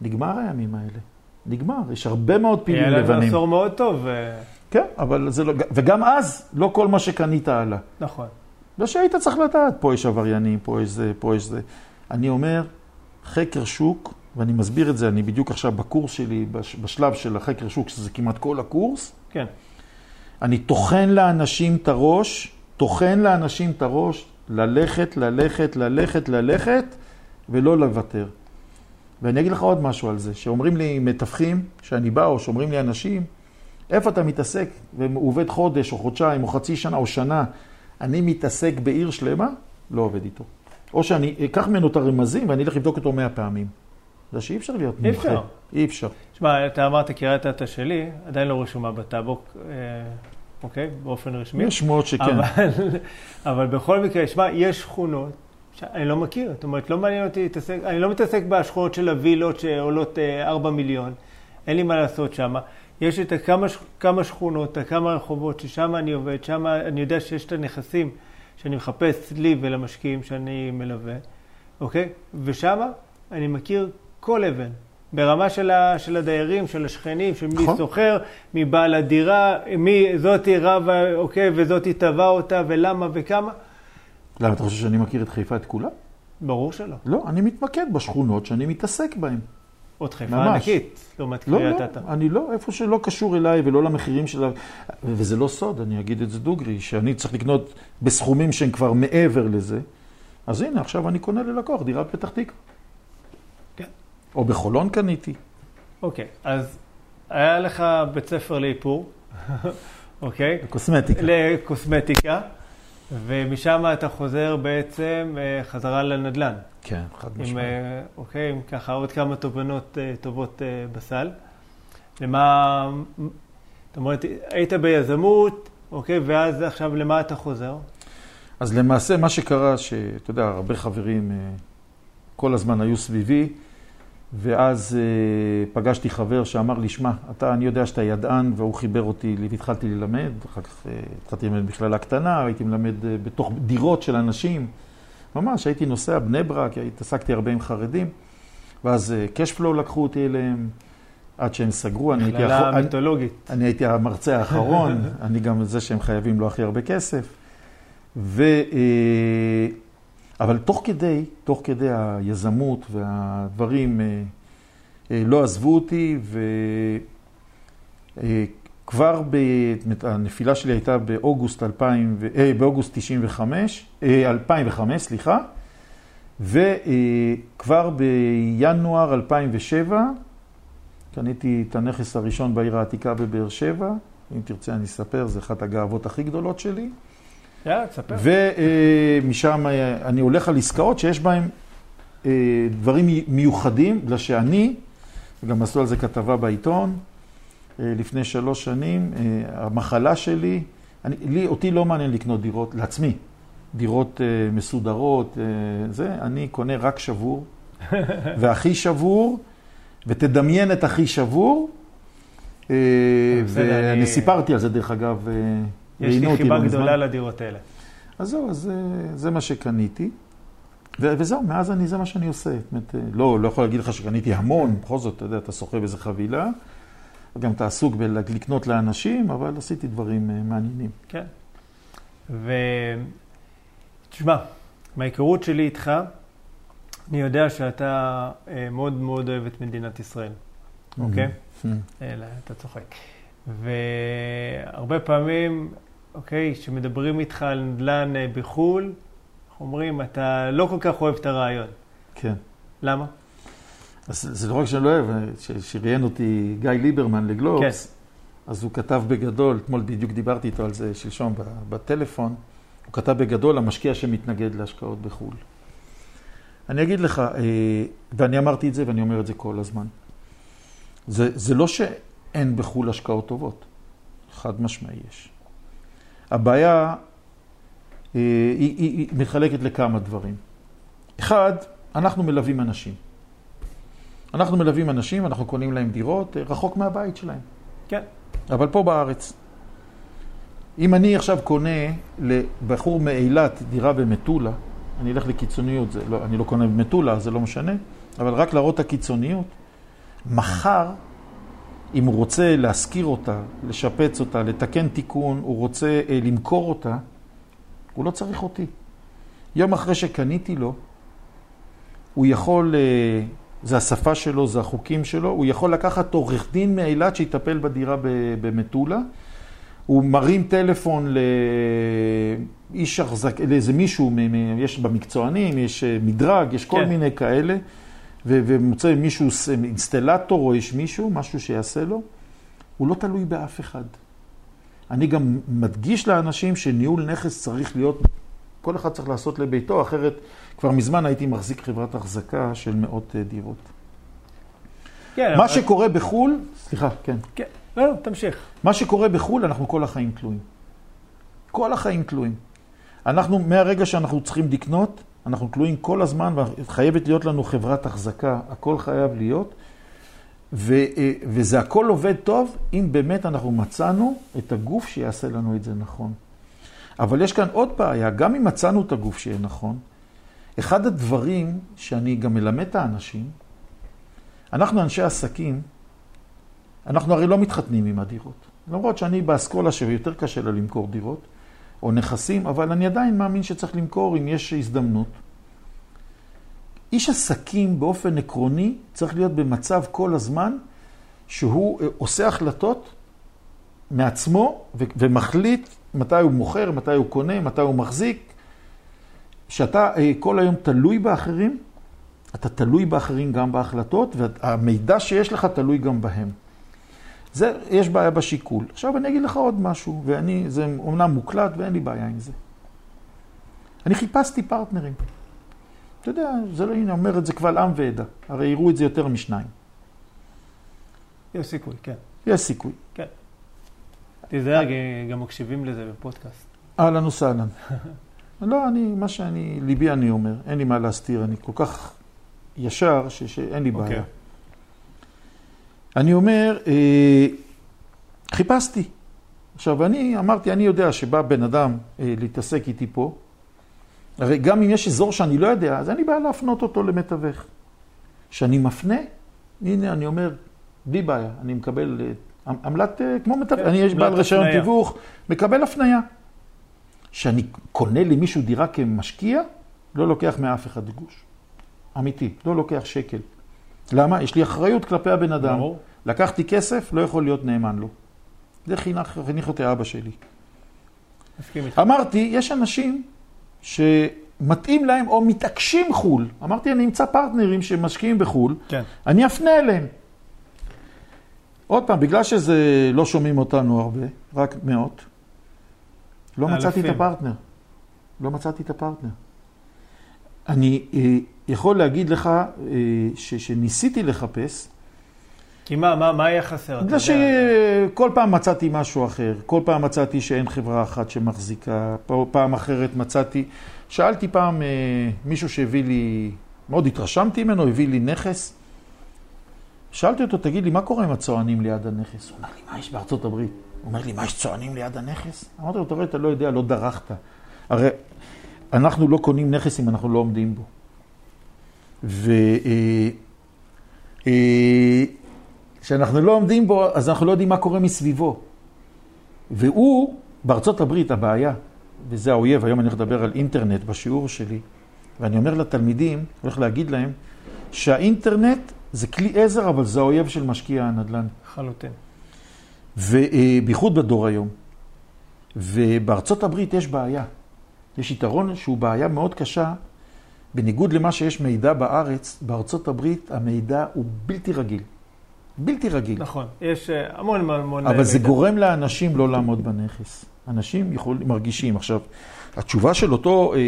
נגמר הימים האלה. נגמר, יש הרבה מאוד היה פעילים לבנים. עשור מאוד טוב, כן, אבל זה לא... וגם אז, לא כל מה שקנית עלה. נכון. לא שהיית צריך לדעת, פה יש עבריינים, פה יש זה, פה יש זה. אני אומר, חקר שוק, ואני מסביר את זה, אני בדיוק עכשיו בקורס שלי, בש- בשלב של החקר שוק, שזה כמעט כל הקורס, כן. אני טוחן לאנשים את הראש, טוחן לאנשים את הראש, ללכת, ללכת, ללכת, ללכת, ולא לוותר. ואני אגיד לך עוד משהו על זה, שאומרים לי מתווכים, שאני בא, או שאומרים לי אנשים, איפה אתה מתעסק? והוא עובד חודש, או חודשיים, או חצי שנה, או שנה. אני מתעסק בעיר שלמה, לא עובד איתו. או שאני אקח ממנו את הרמזים ואני אלך לבדוק אותו מאה פעמים. זה שאי אפשר להיות אי מומחה. אפשר. אי אפשר. תשמע, אתה אמרת קריית אתא שלי, עדיין לא רשומה בטאבוק, אה, אוקיי? באופן רשמי. יש שמועות שכן. אבל, אבל בכל מקרה, שמע, יש שכונות שאני לא מכיר. זאת אומרת, לא מעניין אותי להתעסק, אני לא מתעסק בשכונות של הווילות שעולות אה, 4 מיליון. אין לי מה לעשות שם. יש את כמה, כמה שכונות, כמה רחובות ששם אני עובד, שם אני יודע שיש את הנכסים שאני מחפש לי ולמשקיעים שאני מלווה, אוקיי? ושם אני מכיר כל אבן. ברמה של, ה, של הדיירים, של השכנים, של מי נכון. שוכר, מי בעל הדירה, מי זאתי רבה, אוקיי, וזאתי תבע אותה, ולמה וכמה. למה, אתה חושב שאני מכיר את חיפה את כולה? ברור שלא. לא, אני מתמקד בשכונות שאני מתעסק בהן. עוד חיפה ממש. ענקית, לעומת לא, קריית לא, אתא. אני לא, איפה שלא קשור אליי ולא למחירים שלה. וזה לא סוד, אני אגיד את זה דוגרי, שאני צריך לקנות בסכומים שהם כבר מעבר לזה. אז הנה, עכשיו אני קונה ללקוח דירת פתח תקווה. או בחולון קניתי. אוקיי, אז היה לך בית ספר לאיפור, אוקיי? קוסמטיקה. לקוסמטיקה, ומשם אתה חוזר בעצם אה, חזרה לנדל"ן. כן, חד משמעית. אה, אוקיי, עם ככה עוד כמה תובנות אה, טובות בסל. למה, זאת אומרת, היית ביזמות, אוקיי, ואז עכשיו למה אתה חוזר? אז למעשה מה שקרה, שאתה יודע, הרבה חברים כל הזמן היו סביבי, ואז אה, פגשתי חבר שאמר לי, שמע, אתה, אני יודע שאתה ידען, והוא חיבר אותי, והתחלתי ללמד, אחר כך אה, התחלתי ללמד מכללה קטנה, הייתי מלמד אה, בתוך דירות של אנשים. ממש, הייתי נוסע בני ברק, התעסקתי הרבה עם חרדים, ואז קשפלו לקחו אותי אליהם, עד שהם סגרו, אני הייתי, האחר- אני. אני הייתי המרצה האחרון, אני גם זה שהם חייבים לו הכי הרבה כסף. ו, אה, אבל תוך כדי, תוך כדי היזמות והדברים, אה, אה, לא עזבו אותי, וכבר ב... הנפילה שלי הייתה באוגוסט 2000, ו- אה, באוגוסט 95, אה, 2005, סליחה, וכבר בינואר 2007, קניתי את הנכס הראשון בעיר העתיקה בבאר שבע. אם תרצה אני אספר, זה אחת הגאוות הכי גדולות שלי. יאללה, תספר. ומשם אני הולך על עסקאות שיש בהן אה, דברים מיוחדים, בגלל שאני, וגם עשו על זה כתבה בעיתון, אה, לפני שלוש שנים, אה, המחלה שלי, אני, לי, אותי לא מעניין לקנות דירות, לעצמי, דירות אה, מסודרות, אה, זה, אני קונה רק שבור, והכי שבור, ותדמיין את הכי שבור, אה, ואני אני- סיפרתי על זה דרך אגב, אה, יש לי חיבה. גדולה לדירות האלה. אז זהו, אז זה, זה מה שקניתי. ו- וזהו, מאז אני, זה מה שאני עושה. אומרת, אה, לא, לא יכול להגיד לך שקניתי המון, בכל זאת, אתה יודע, אתה סוחב איזה חבילה, וגם אתה עסוק בלקנות לאנשים, אבל עשיתי דברים אה, מעניינים. כן. ותשמע, מההיכרות שלי איתך, אני יודע שאתה אה, מאוד מאוד אוהב את מדינת ישראל, אוקיי? Mm-hmm. אלא, אתה צוחק. והרבה פעמים, אוקיי, כשמדברים איתך על נדל"ן אה, בחו"ל, אומרים, אתה לא כל כך אוהב את הרעיון. כן. למה? אז זה לא רק שאני לא אוהב, אה, שראיין אותי גיא ליברמן לגלובס, אז הוא כתב בגדול, אתמול בדיוק דיברתי איתו על זה שלשום בטלפון, הוא כתב בגדול, המשקיע שמתנגד להשקעות בחו"ל. אני אגיד לך, אה, ואני אמרתי את זה ואני אומר את זה כל הזמן, זה, זה לא שאין בחו"ל השקעות טובות, חד משמעי יש. הבעיה אה, היא, היא, היא מתחלקת לכמה דברים. אחד, אנחנו מלווים אנשים. אנחנו מלווים אנשים, אנחנו קונים להם דירות אה, רחוק מהבית שלהם. כן. אבל פה בארץ. אם אני עכשיו קונה לבחור מאילת דירה במטולה, אני אלך לקיצוניות, זה לא, אני לא קונה במטולה, זה לא משנה, אבל רק להראות את הקיצוניות, מחר, אם הוא רוצה להשכיר אותה, לשפץ אותה, לתקן תיקון, הוא רוצה אה, למכור אותה, הוא לא צריך אותי. יום אחרי שקניתי לו, הוא יכול, אה, זה השפה שלו, זה החוקים שלו, הוא יכול לקחת עורך דין מאילת שיטפל בדירה במטולה. הוא מרים טלפון לאיש החזק, לאיזה מישהו, יש במקצוענים, יש אה, מדרג, יש כל כן. מיני כאלה, ומוצא מישהו, אינסטלטור או יש מישהו, משהו שיעשה לו, הוא לא תלוי באף אחד. אני גם מדגיש לאנשים שניהול נכס צריך להיות, כל אחד צריך לעשות לביתו, אחרת כבר מזמן הייתי מחזיק חברת החזקה של מאות אה, דירות. כן, מה אבל- שקורה בחו"ל, סליחה, כן. כן, לא, לא, תמשיך. מה שקורה בחו"ל, אנחנו כל החיים תלויים. כל החיים תלויים. אנחנו, מהרגע שאנחנו צריכים לקנות, אנחנו תלויים כל הזמן, וחייבת להיות לנו חברת החזקה, הכל חייב להיות. ו, אה, וזה הכל עובד טוב, אם באמת אנחנו מצאנו את הגוף שיעשה לנו את זה נכון. אבל יש כאן עוד בעיה, גם אם מצאנו את הגוף שיהיה נכון, אחד הדברים שאני גם מלמד את האנשים, אנחנו אנשי עסקים, אנחנו הרי לא מתחתנים עם הדירות. למרות שאני באסכולה שיותר קשה לה למכור דירות, או נכסים, אבל אני עדיין מאמין שצריך למכור אם יש הזדמנות. איש עסקים באופן עקרוני צריך להיות במצב כל הזמן שהוא אה, עושה החלטות מעצמו ומחליט מתי הוא מוכר, מתי הוא קונה, מתי הוא מחזיק. שאתה אה, כל היום תלוי באחרים, אתה תלוי באחרים גם בהחלטות, והמידע שיש לך תלוי גם בהם. זה, יש בעיה בשיקול. עכשיו אני אגיד לך עוד משהו, ואני, זה אומנם מוקלט ואין לי בעיה עם זה. אני חיפשתי פרטנרים. אתה יודע, זה לא, הנה, אומר את זה קבל עם ועדה. הרי יראו את זה יותר משניים. יש סיכוי, כן. יש סיכוי. תיזהר, גם מקשיבים לזה בפודקאסט. אהלן וסהלן. לא, אני, מה שאני, ליבי אני אומר, אין לי מה להסתיר, אני כל כך ישר ש, שאין לי בעיה. אוקיי. אני אומר, אה, חיפשתי. עכשיו, אני אמרתי, אני יודע שבא בן אדם אה, להתעסק איתי פה, הרי גם אם יש אזור שאני לא יודע, אז אין לי בעיה להפנות אותו למתווך. כשאני מפנה, הנה, אני אומר, בלי בעיה, אני מקבל אה, עמלת, כמו מתווך, כן, אני יש בעל רישיון. תיווך, מקבל הפניה. כשאני קונה למישהו דירה כמשקיע, לא לוקח מאף אחד גוש. אמיתי, לא לוקח שקל. למה? יש לי אחריות כלפי הבן אדם. ברור. לקחתי כסף, לא יכול להיות נאמן לו. זה חינך, חינך אותי אבא שלי. מסכים איתך. אמרתי, יש אנשים שמתאים להם או מתעקשים חו"ל. אמרתי, אני אמצא פרטנרים שמשקיעים בחו"ל, כן. אני אפנה אליהם. עוד פעם, בגלל שזה לא שומעים אותנו הרבה, רק מאות, לא מצאתי את אלפים. הפרטנר. לא מצאתי את הפרטנר. אני אה, יכול להגיד לך אה, ש, שניסיתי לחפש, כי מה, מה, מה היה חסר? בגלל? שכל פעם מצאתי משהו אחר. כל פעם מצאתי שאין חברה אחת שמחזיקה, פעם אחרת מצאתי... שאלתי פעם אה, מישהו שהביא לי, מאוד התרשמתי ממנו, הביא לי נכס. שאלתי אותו, תגיד לי, מה קורה עם הצוענים ליד הנכס? הוא אומר לי, מה יש בארצות הברית? הוא אומר לי, מה יש צוענים ליד הנכס? אמרתי לו, אתה רואה, אתה לא יודע, לא דרכת. הרי אנחנו לא קונים נכס אם אנחנו לא עומדים בו. ו... אה, אה, כשאנחנו לא עומדים בו, אז אנחנו לא יודעים מה קורה מסביבו. והוא, בארצות הברית, הבעיה, וזה האויב, היום אני הולך לדבר על אינטרנט בשיעור שלי, ואני אומר לתלמידים, הולך להגיד להם, שהאינטרנט זה כלי עזר, אבל זה האויב של משקיע הנדל"ן. לחלוטין. ובייחוד בדור היום. ובארצות הברית יש בעיה. יש יתרון שהוא בעיה מאוד קשה. בניגוד למה שיש מידע בארץ, בארצות הברית המידע הוא בלתי רגיל. בלתי רגיל. נכון. יש אה, המון המון... אבל זה מידע. גורם לאנשים לא לעמוד בנכס. אנשים יכולים, מרגישים. עכשיו, התשובה של אותו אה,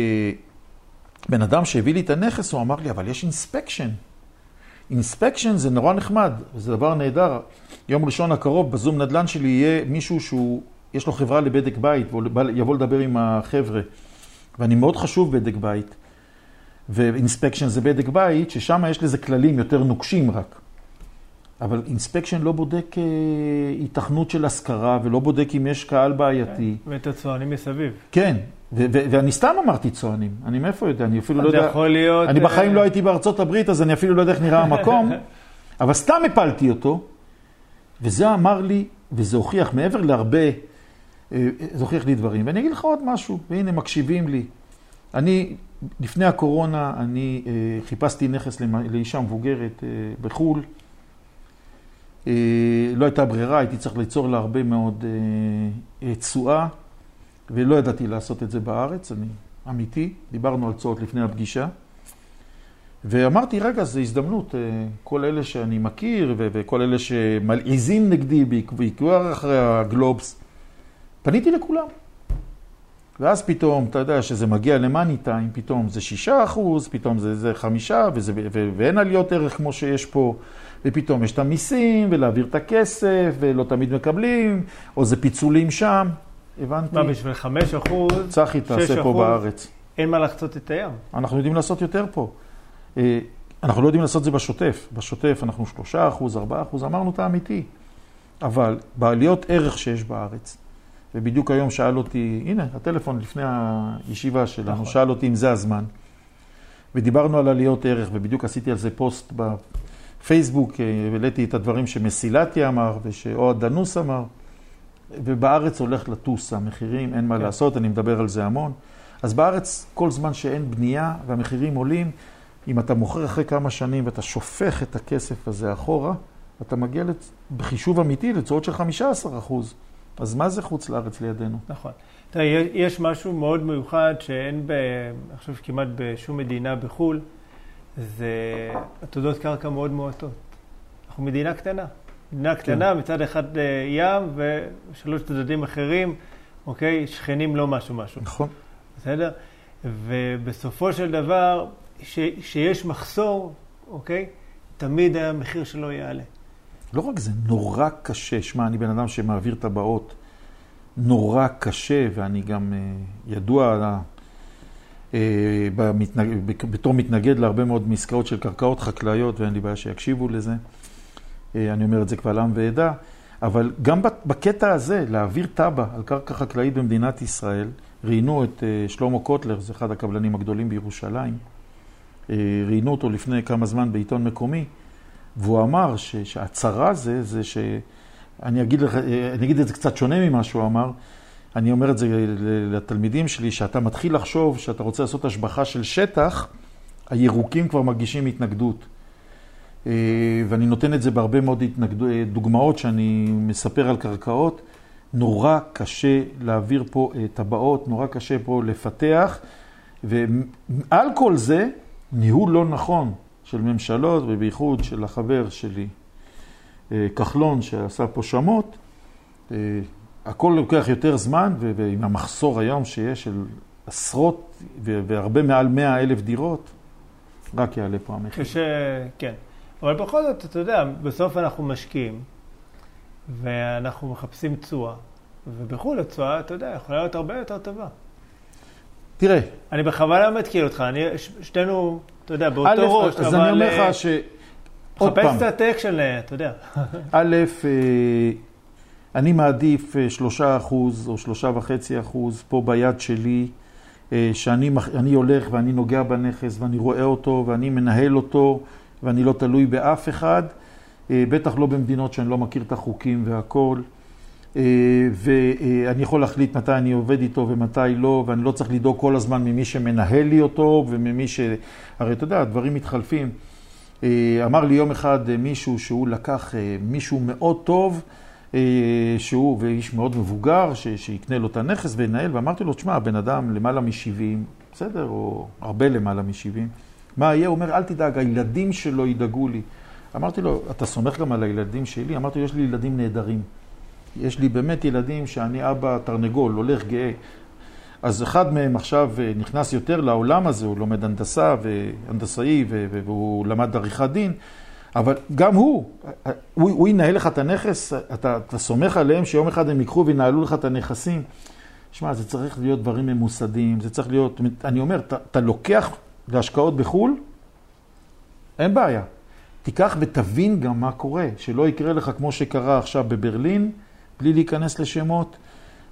בן אדם שהביא לי את הנכס, הוא אמר לי, אבל יש אינספקשן. inspection זה נורא נחמד, זה דבר נהדר. יום ראשון הקרוב בזום נדל"ן שלי יהיה מישהו שהוא, יש לו חברה לבדק בית, והוא יבוא לדבר עם החבר'ה. ואני מאוד חשוב בדק בית. ו inspection זה בדק בית, ששם יש לזה כללים יותר נוקשים רק. אבל inspection לא בודק אה, היתכנות של השכרה, ולא בודק אם יש קהל בעייתי. ואת הצוענים מסביב. כן, ואני סתם אמרתי צוענים. אני מאיפה יודע? אני אפילו לא זה יודע... יכול להיות... אני בחיים אה, לא הייתי בארצות הברית, אז אני אפילו לא יודע איך נראה המקום, אבל סתם הפלתי אותו, וזה אמר לי, וזה הוכיח מעבר להרבה, אה, זה הוכיח לי דברים. ואני אגיד לך עוד משהו, והנה מקשיבים לי. אני, לפני הקורונה, אני אה, חיפשתי נכס לאישה מבוגרת אה, בחו"ל. אה, לא הייתה ברירה, הייתי צריך ליצור לה הרבה מאוד אה, אה, תשואה, ולא ידעתי לעשות את זה בארץ, אני אמיתי. דיברנו על תשואות לפני הפגישה. ואמרתי, רגע, זו הזדמנות, כל אלה שאני מכיר וכל אלה שמלעיזים נגדי בעיקר אחרי הגלובס, פניתי לכולם. ואז פתאום, אתה יודע, שזה מגיע למאני טיים, פתאום זה שישה אחוז, פתאום זה, זה חמישה, וזה, ו- ואין עליות ערך כמו שיש פה, ופתאום יש את המיסים, ולהעביר את הכסף, ולא תמיד מקבלים, או זה פיצולים שם. הבנתי. מה, בשביל חמש אחוז, צחי, תעשה פה בארץ. אין מה לחצות את הים. אנחנו יודעים לעשות יותר פה. אה, אנחנו לא יודעים לעשות את זה בשוטף. בשוטף אנחנו שלושה אחוז, ארבעה אחוז, אמרנו את האמיתי. אבל בעליות ערך שיש בארץ, ובדיוק היום שאל אותי, הנה, הטלפון לפני הישיבה שלנו, נכון. שאל אותי אם זה הזמן. ודיברנו על עליות ערך, ובדיוק עשיתי על זה פוסט בפייסבוק, אה, העליתי את הדברים שמסילתי אמר ושאוהד דנוס אמר, ובארץ הולך לטוס המחירים, אין מה כן. לעשות, אני מדבר על זה המון. אז בארץ, כל זמן שאין בנייה והמחירים עולים, אם אתה מוכר אחרי כמה שנים ואתה שופך את הכסף הזה אחורה, אתה מגיע לצ... בחישוב אמיתי לתשואות של 15 אחוז. אז מה זה חוץ לארץ לידינו? נכון. תראה, יש משהו מאוד מיוחד שאין, ב, אני חושב כמעט בשום מדינה בחו"ל, זה עתודות קרקע מאוד מועטות. אנחנו מדינה קטנה. מדינה כן. קטנה, כן. מצד אחד אה, ים ושלוש צדדים אחרים, אוקיי? שכנים לא משהו משהו. נכון. בסדר? ובסופו של דבר, שיש מחסור, אוקיי? תמיד המחיר שלו יעלה. לא רק זה, נורא קשה. שמע, אני בן אדם שמעביר טבעות. נורא קשה, ואני גם uh, ידוע uh, במתנג... בתור מתנגד להרבה מאוד מעסקאות של קרקעות חקלאיות, ואין לי בעיה שיקשיבו לזה. Uh, אני אומר את זה קבל עם ועדה. אבל גם בקטע הזה, להעביר תב"ע על קרקע חקלאית במדינת ישראל, ראיינו את uh, שלמה קוטלר, זה אחד הקבלנים הגדולים בירושלים, ראיינו אותו לפני כמה זמן בעיתון מקומי, והוא אמר ש, שהצרה זה, זה ש... אני אגיד, לך, אני אגיד את זה קצת שונה ממה שהוא אמר. אני אומר את זה לתלמידים שלי, שאתה מתחיל לחשוב שאתה רוצה לעשות השבחה של שטח, הירוקים כבר מגישים התנגדות. אה, ואני נותן את זה בהרבה מאוד התנגדו, דוגמאות שאני מספר על קרקעות. נורא קשה להעביר פה אה, טבעות, נורא קשה פה לפתח, ועל כל זה, ניהול לא נכון של ממשלות, ובייחוד של החבר שלי, אה, כחלון, שעשה פה שמות, אה, הכל לוקח יותר זמן, ועם המחסור היום שיש של עשרות והרבה מעל מאה אלף דירות, רק יעלה פה המחיר. קשה, כן. אבל בכל זאת, אתה יודע, בסוף אנחנו משקיעים, ואנחנו מחפשים תשואה, ובחו"ל התשואה, אתה יודע, יכולה להיות הרבה יותר טובה. תראה. אני בכוונה מתקיל אותך, אני, שתינו, אתה יודע, באותו ראש, אבל... אז אני אומר לך ש... עוד פעם. חפש את האקשן, אתה יודע. א', אה, אני מעדיף אה, שלושה אחוז או שלושה וחצי אחוז פה ביד שלי, אה, שאני הולך ואני נוגע בנכס ואני רואה אותו ואני מנהל אותו ואני לא תלוי באף אחד, בטח לא במדינות שאני לא מכיר את החוקים והכול. ואני יכול להחליט מתי אני עובד איתו ומתי לא, ואני לא צריך לדאוג כל הזמן ממי שמנהל לי אותו וממי ש... הרי אתה יודע, הדברים מתחלפים. אה, אמר לי יום אחד אה, מישהו שהוא לקח אה, מישהו מאוד טוב, שהוא, ואיש מאוד מבוגר, שיקנה לו את הנכס וינהל, ואמרתי לו, תשמע, הבן אדם למעלה מ-70, בסדר, או הרבה למעלה מ-70, מה יהיה? הוא אומר, אל תדאג, הילדים שלו ידאגו לי. אמרתי לו, אתה סומך גם על הילדים שלי? אמרתי לו, יש לי ילדים נהדרים. יש לי באמת ילדים שאני אבא תרנגול, הולך גאה. אז אחד מהם עכשיו אה, נכנס יותר לעולם הזה, הוא לומד הנדסה והנדסאי והוא למד עריכת דין, אבל גם הוא, הוא, הוא ינהל לך את הנכס, אתה, אתה סומך עליהם שיום אחד הם ייקחו וינהלו לך את הנכסים. שמע, זה צריך להיות דברים ממוסדים, זה צריך להיות, אני אומר, אתה, אתה לוקח להשקעות בחו"ל, אין בעיה. תיקח ותבין גם מה קורה, שלא יקרה לך כמו שקרה עכשיו בברלין, בלי להיכנס לשמות.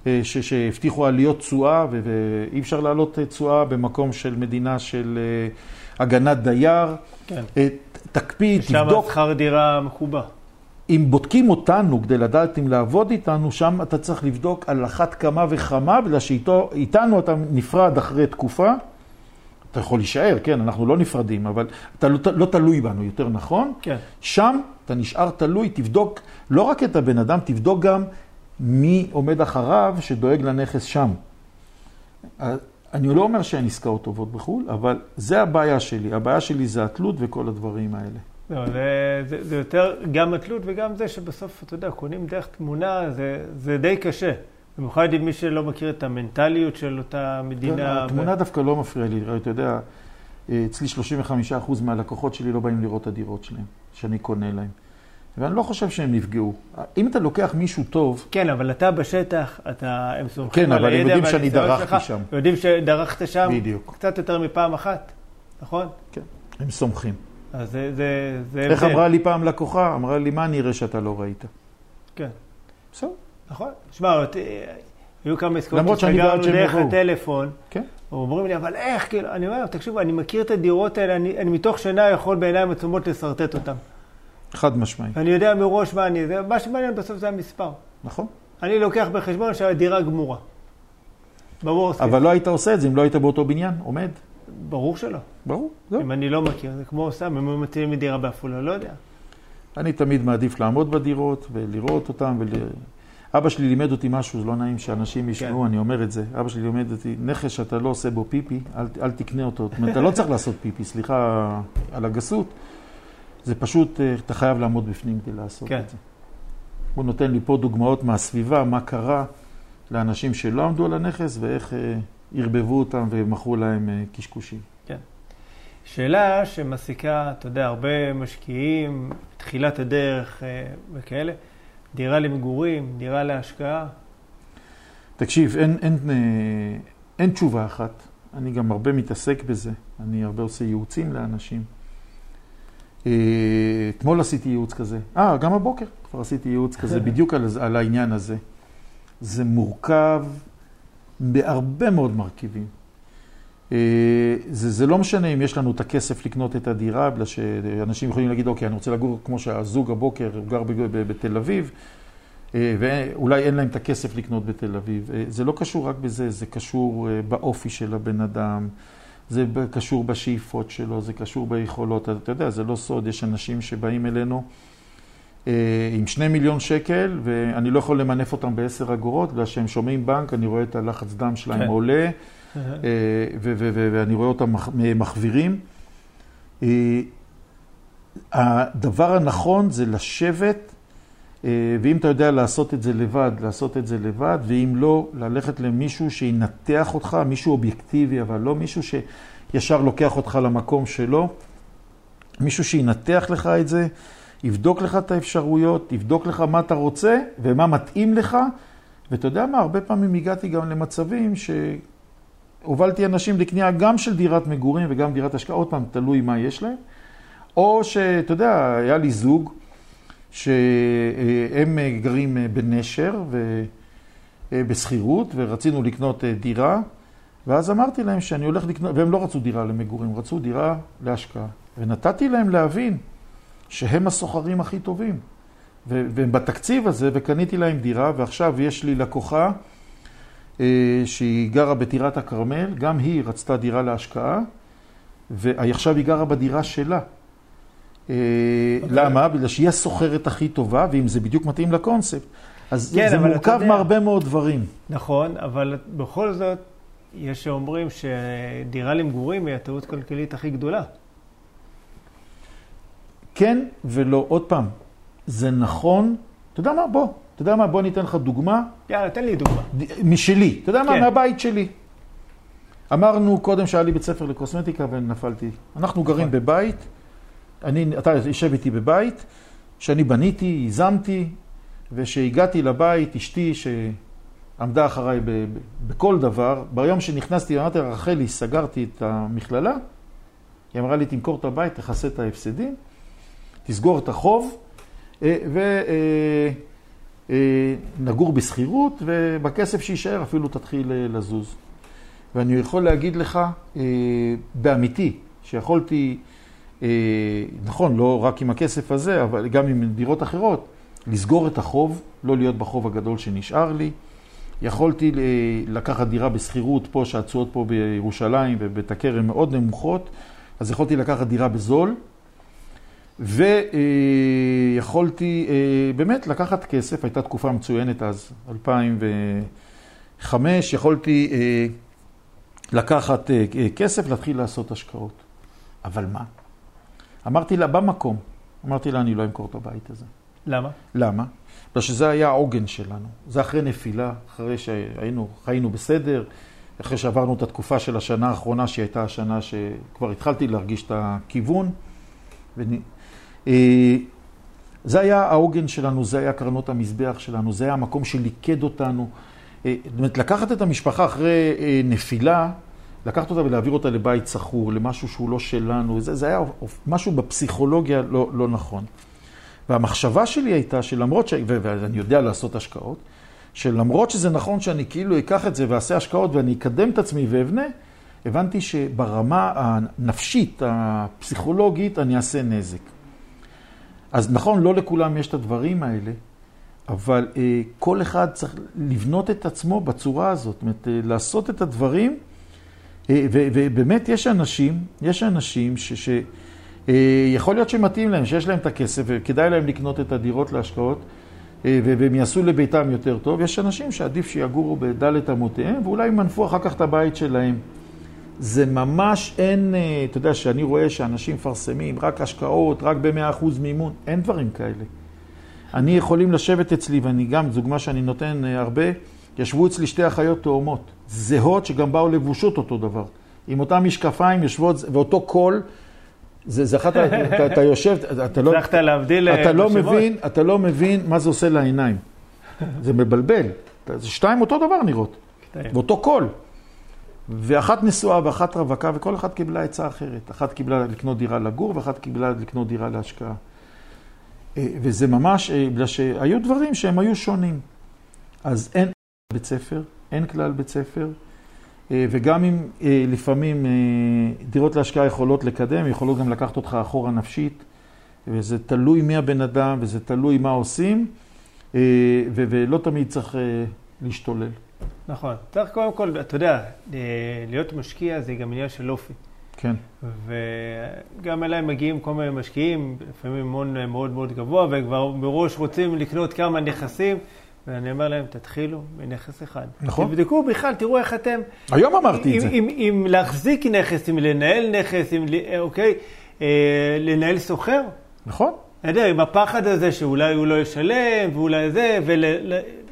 אה, שהבטיחו עליות תשואה, ואי אפשר להעלות תשואה במקום של מדינה של אה, הגנת דייר. כן. אה, תקפיד, תבדוק. שם שכר דירה מחובה. אם בודקים אותנו כדי לדעת אם לעבוד איתנו, שם אתה צריך לבדוק על אחת כמה וכמה, בגלל שאיתנו אתה נפרד אחרי תקופה. אתה יכול להישאר, כן, אנחנו לא נפרדים, אבל אתה לא, לא תלוי בנו, יותר נכון? כן. שם אתה נשאר תלוי, תבדוק לא רק את הבן אדם, תבדוק גם מי עומד אחריו שדואג לנכס שם. אני לא אומר שאין עסקאות טובות בחו"ל, אבל זה הבעיה שלי. הבעיה שלי זה התלות וכל הדברים האלה. לא, זה, זה, זה יותר גם התלות וגם זה שבסוף, אתה יודע, קונים דרך תמונה, זה, זה די קשה. במיוחד עם מי שלא מכיר את המנטליות של אותה מדינה. כן, התמונה ו... דווקא לא מפריעה לי. אתה יודע, אצלי 35% מהלקוחות שלי לא באים לראות את הדירות שלהם, שאני קונה להם. ואני לא חושב שהם נפגעו. אם אתה לוקח מישהו טוב... כן, אבל אתה בשטח, אתה, הם סומכים כן, על הידע כן, אבל הם יודעים שאני דרכתי שם. יודעים שדרכת שם בדיוק. קצת יותר מפעם אחת, נכון? כן, הם סומכים. אז זה... זה, זה איך אמרה לי פעם לקוחה? אמרה לי, מה נראה שאתה לא ראית? כן. בסדר. נכון. שמע, היו כמה עסקאות שסגרנו דרך הטלפון. כן. אומרים לי, אבל איך? כאילו, אני אומר, תקשיבו, אני מכיר את הדירות האלה, אני, אני מתוך שינה יכול בעיניים עצומות לשרטט אותן. חד משמעי. אני יודע מראש מה אני, זה, מה שמעניין בסוף זה המספר. נכון. אני לוקח בחשבון שהדירה גמורה. ברור. אבל לא היית עושה את זה אם לא היית באותו בניין, עומד. ברור שלא. ברור, זהו. אם אני לא מכיר, זה כמו סתם, אם הם מציעים לי דירה בעפולה, לא יודע. אני תמיד מעדיף לעמוד בדירות ולראות אותן. ול... אבא שלי לימד אותי משהו, זה לא נעים שאנשים ישמעו, כן. אני אומר את זה. אבא שלי לימד אותי, נכס שאתה לא עושה בו פיפי, אל, אל תקנה אותו. זאת אומרת, אתה לא צריך לעשות פיפי, סליחה על הגסות. זה פשוט, אה, אתה חייב לעמוד בפנים כדי לעשות כן. את זה. הוא נותן לי פה דוגמאות מהסביבה, מה קרה לאנשים שלא עמדו על הנכס ואיך אה, ערבבו אותם ומכרו להם אה, קשקושים. כן. שאלה שמעסיקה, אתה יודע, הרבה משקיעים, תחילת הדרך וכאלה, דירה למגורים, דירה להשקעה. תקשיב, אין, אין, אין, אין תשובה אחת. אני גם הרבה מתעסק בזה. אני הרבה עושה ייעוצים לאנשים. אה, אתמול עשיתי ייעוץ כזה. אה, גם הבוקר כבר עשיתי ייעוץ כזה, בדיוק על, על העניין הזה. זה מורכב בהרבה מאוד מרכיבים. אה, זה, זה לא משנה אם יש לנו את הכסף לקנות את הדירה, בגלל שאנשים יכולים להגיד, אוקיי, אני רוצה לגור כמו שהזוג הבוקר, הוא גר בתל אביב, אה, ואולי אין להם את הכסף לקנות בתל אביב. זה לא קשור רק בזה, זה קשור באופי של הבן אדם. זה קשור בשאיפות שלו, זה קשור ביכולות. אתה יודע, זה לא סוד, יש אנשים שבאים אלינו אה, עם שני מיליון שקל, ואני לא יכול למנף אותם בעשר אגורות, בגלל שהם שומעים בנק, אני רואה את הלחץ דם שלהם כן. עולה, אה, ואני רואה אותם מחווירים. אה, הדבר הנכון זה לשבת, אה, ואם אתה יודע לעשות את זה לבד, לעשות את זה לבד, ואם לא, ללכת למישהו שינתח אותך, מישהו אובייקטיבי, אבל לא מישהו שישר לוקח אותך למקום שלו, מישהו שינתח לך את זה, יבדוק לך את האפשרויות, יבדוק לך מה אתה רוצה ומה מתאים לך, ואתה יודע מה, הרבה פעמים הגעתי גם למצבים שהובלתי אנשים לקנייה גם של דירת מגורים וגם דירת השקעה, עוד פעם, תלוי מה יש להם, או שאתה יודע, היה לי זוג, שהם גרים בנשר ובשכירות, ורצינו לקנות דירה, ואז אמרתי להם שאני הולך לקנות, והם לא רצו דירה למגורים, רצו דירה להשקעה. ונתתי להם להבין שהם הסוחרים הכי טובים. והם בתקציב הזה, וקניתי להם דירה, ועכשיו יש לי לקוחה אה, שהיא גרה בטירת הכרמל, גם היא רצתה דירה להשקעה, ועכשיו היא גרה בדירה שלה. אה. למה? בגלל שהיא הסוחרת הכי טובה, ואם זה בדיוק מתאים לקונספט. אז כן, זה מורכב יודע, מהרבה מאוד דברים. נכון, אבל בכל זאת, יש שאומרים שדירה למגורים היא הטעות כלכלית הכי גדולה. כן ולא. עוד פעם, זה נכון. אתה יודע מה? בוא. אתה יודע מה? בוא ניתן לך דוגמה. יאללה, תן לי דוגמה. משלי. אתה יודע כן. מה? מהבית שלי. אמרנו קודם שהיה לי בית ספר לקוסמטיקה ונפלתי. אנחנו גרים נכון. בבית. אני, אתה יושב איתי בבית, שאני בניתי, ייזמתי, ושהגעתי לבית, אשתי שעמדה אחריי ב, ב, בכל דבר, ביום שנכנסתי, אמרתי לה, רחלי, סגרתי את המכללה, היא אמרה לי, תמכור את הבית, תכסה את ההפסדים, תסגור את החוב, אה, ונגור אה, בשכירות, ובכסף שיישאר אפילו תתחיל אה, לזוז. ואני יכול להגיד לך, באמיתי, שיכולתי אה, נכון, לא רק עם הכסף הזה, אבל גם עם דירות אחרות, לסגור את החוב, לא להיות בחוב הגדול שנשאר לי. יכולתי אה, לקחת דירה בשכירות פה, שהתשואות פה בירושלים ובבית הכרם מאוד נמוכות, אז יכולתי לקחת דירה בזול, ויכולתי אה, באמת לקחת כסף, הייתה תקופה מצוינת אז, 2005, יכולתי לקחת אה, אה, כסף, להתחיל לעשות השקעות. אבל מה? אמרתי לה, במקום, אמרתי לה, אני לא אמכור את הבית הזה. למה? למה? בגלל שזה היה העוגן שלנו. זה אחרי נפילה, אחרי שהיינו, חיינו בסדר, אחרי שעברנו את התקופה של השנה האחרונה, שהיא הייתה השנה שכבר התחלתי להרגיש את הכיוון. ואני, אה, זה היה העוגן שלנו, זה היה קרנות המזבח שלנו, זה היה המקום שליקד אותנו. אה, זאת אומרת, לקחת את המשפחה אחרי אה, נפילה, לקחת אותה ולהעביר אותה לבית סחור, למשהו שהוא לא שלנו, זה, זה היה משהו בפסיכולוגיה לא, לא נכון. והמחשבה שלי הייתה שלמרות ש... ואני יודע לעשות השקעות, שלמרות שזה נכון שאני כאילו אקח את זה ואעשה השקעות ואני אקדם את עצמי ואבנה, הבנתי שברמה הנפשית, הפסיכולוגית, אני אעשה נזק. אז נכון, לא לכולם יש את הדברים האלה, אבל אה, כל אחד צריך לבנות את עצמו בצורה הזאת, זאת אומרת, אה, לעשות את הדברים, ובאמת יש אנשים, יש אנשים ש... ש אה, להיות שמתאים להם, שיש להם את הכסף וכדאי להם לקנות את הדירות להשקעות אה, והם יעשו לביתם יותר טוב. יש אנשים שעדיף שיגורו בדלת אמותיהם ואולי ימנפו אחר כך את הבית שלהם. זה ממש אין, אה, אתה יודע, שאני רואה שאנשים מפרסמים רק השקעות, רק ב-100% מימון, אין דברים כאלה. אני יכולים לשבת אצלי, ואני גם, דוגמה שאני נותן הרבה, ישבו אצלי שתי אחיות תאומות, זהות, שגם באו לבושות אותו דבר. עם אותם משקפיים יושבות, ואותו קול, זה, זה אחת, אתה, אתה יושב, אתה לא... הצלחת להבדיל אתה לא מבין, אתה לא מבין מה זה עושה לעיניים. זה מבלבל. זה שתיים אותו דבר נראות. ואותו קול. ואחת נשואה ואחת רווקה, וכל אחת קיבלה עצה אחרת. אחת קיבלה לקנות דירה לגור, ואחת קיבלה לקנות דירה להשקעה. אה, וזה ממש, אה, בגלל שהיו דברים שהם היו שונים. אז אין בית ספר, אין כלל בית ספר. אה, וגם אם אה, לפעמים אה, דירות להשקעה יכולות לקדם, יכולות גם לקחת אותך אחורה נפשית, וזה תלוי מי הבן אדם, וזה תלוי מה עושים, ולא תמיד צריך להשתולל. נכון. צריך קודם כל, אתה יודע, להיות משקיע זה גם עניין של אופי. כן. וגם אליי מגיעים כל מיני משקיעים, לפעמים הון מאוד מאוד גבוה, והם כבר מראש רוצים לקנות כמה נכסים. ואני אומר להם, תתחילו מנכס אחד. נכון. תבדקו בכלל, תראו איך אתם... היום אמרתי את זה. אם להחזיק נכס, אם לנהל נכס, אם, אוקיי, אה, לנהל סוחר. נכון. אני יודע, עם הפחד הזה שאולי הוא לא ישלם, ואולי זה,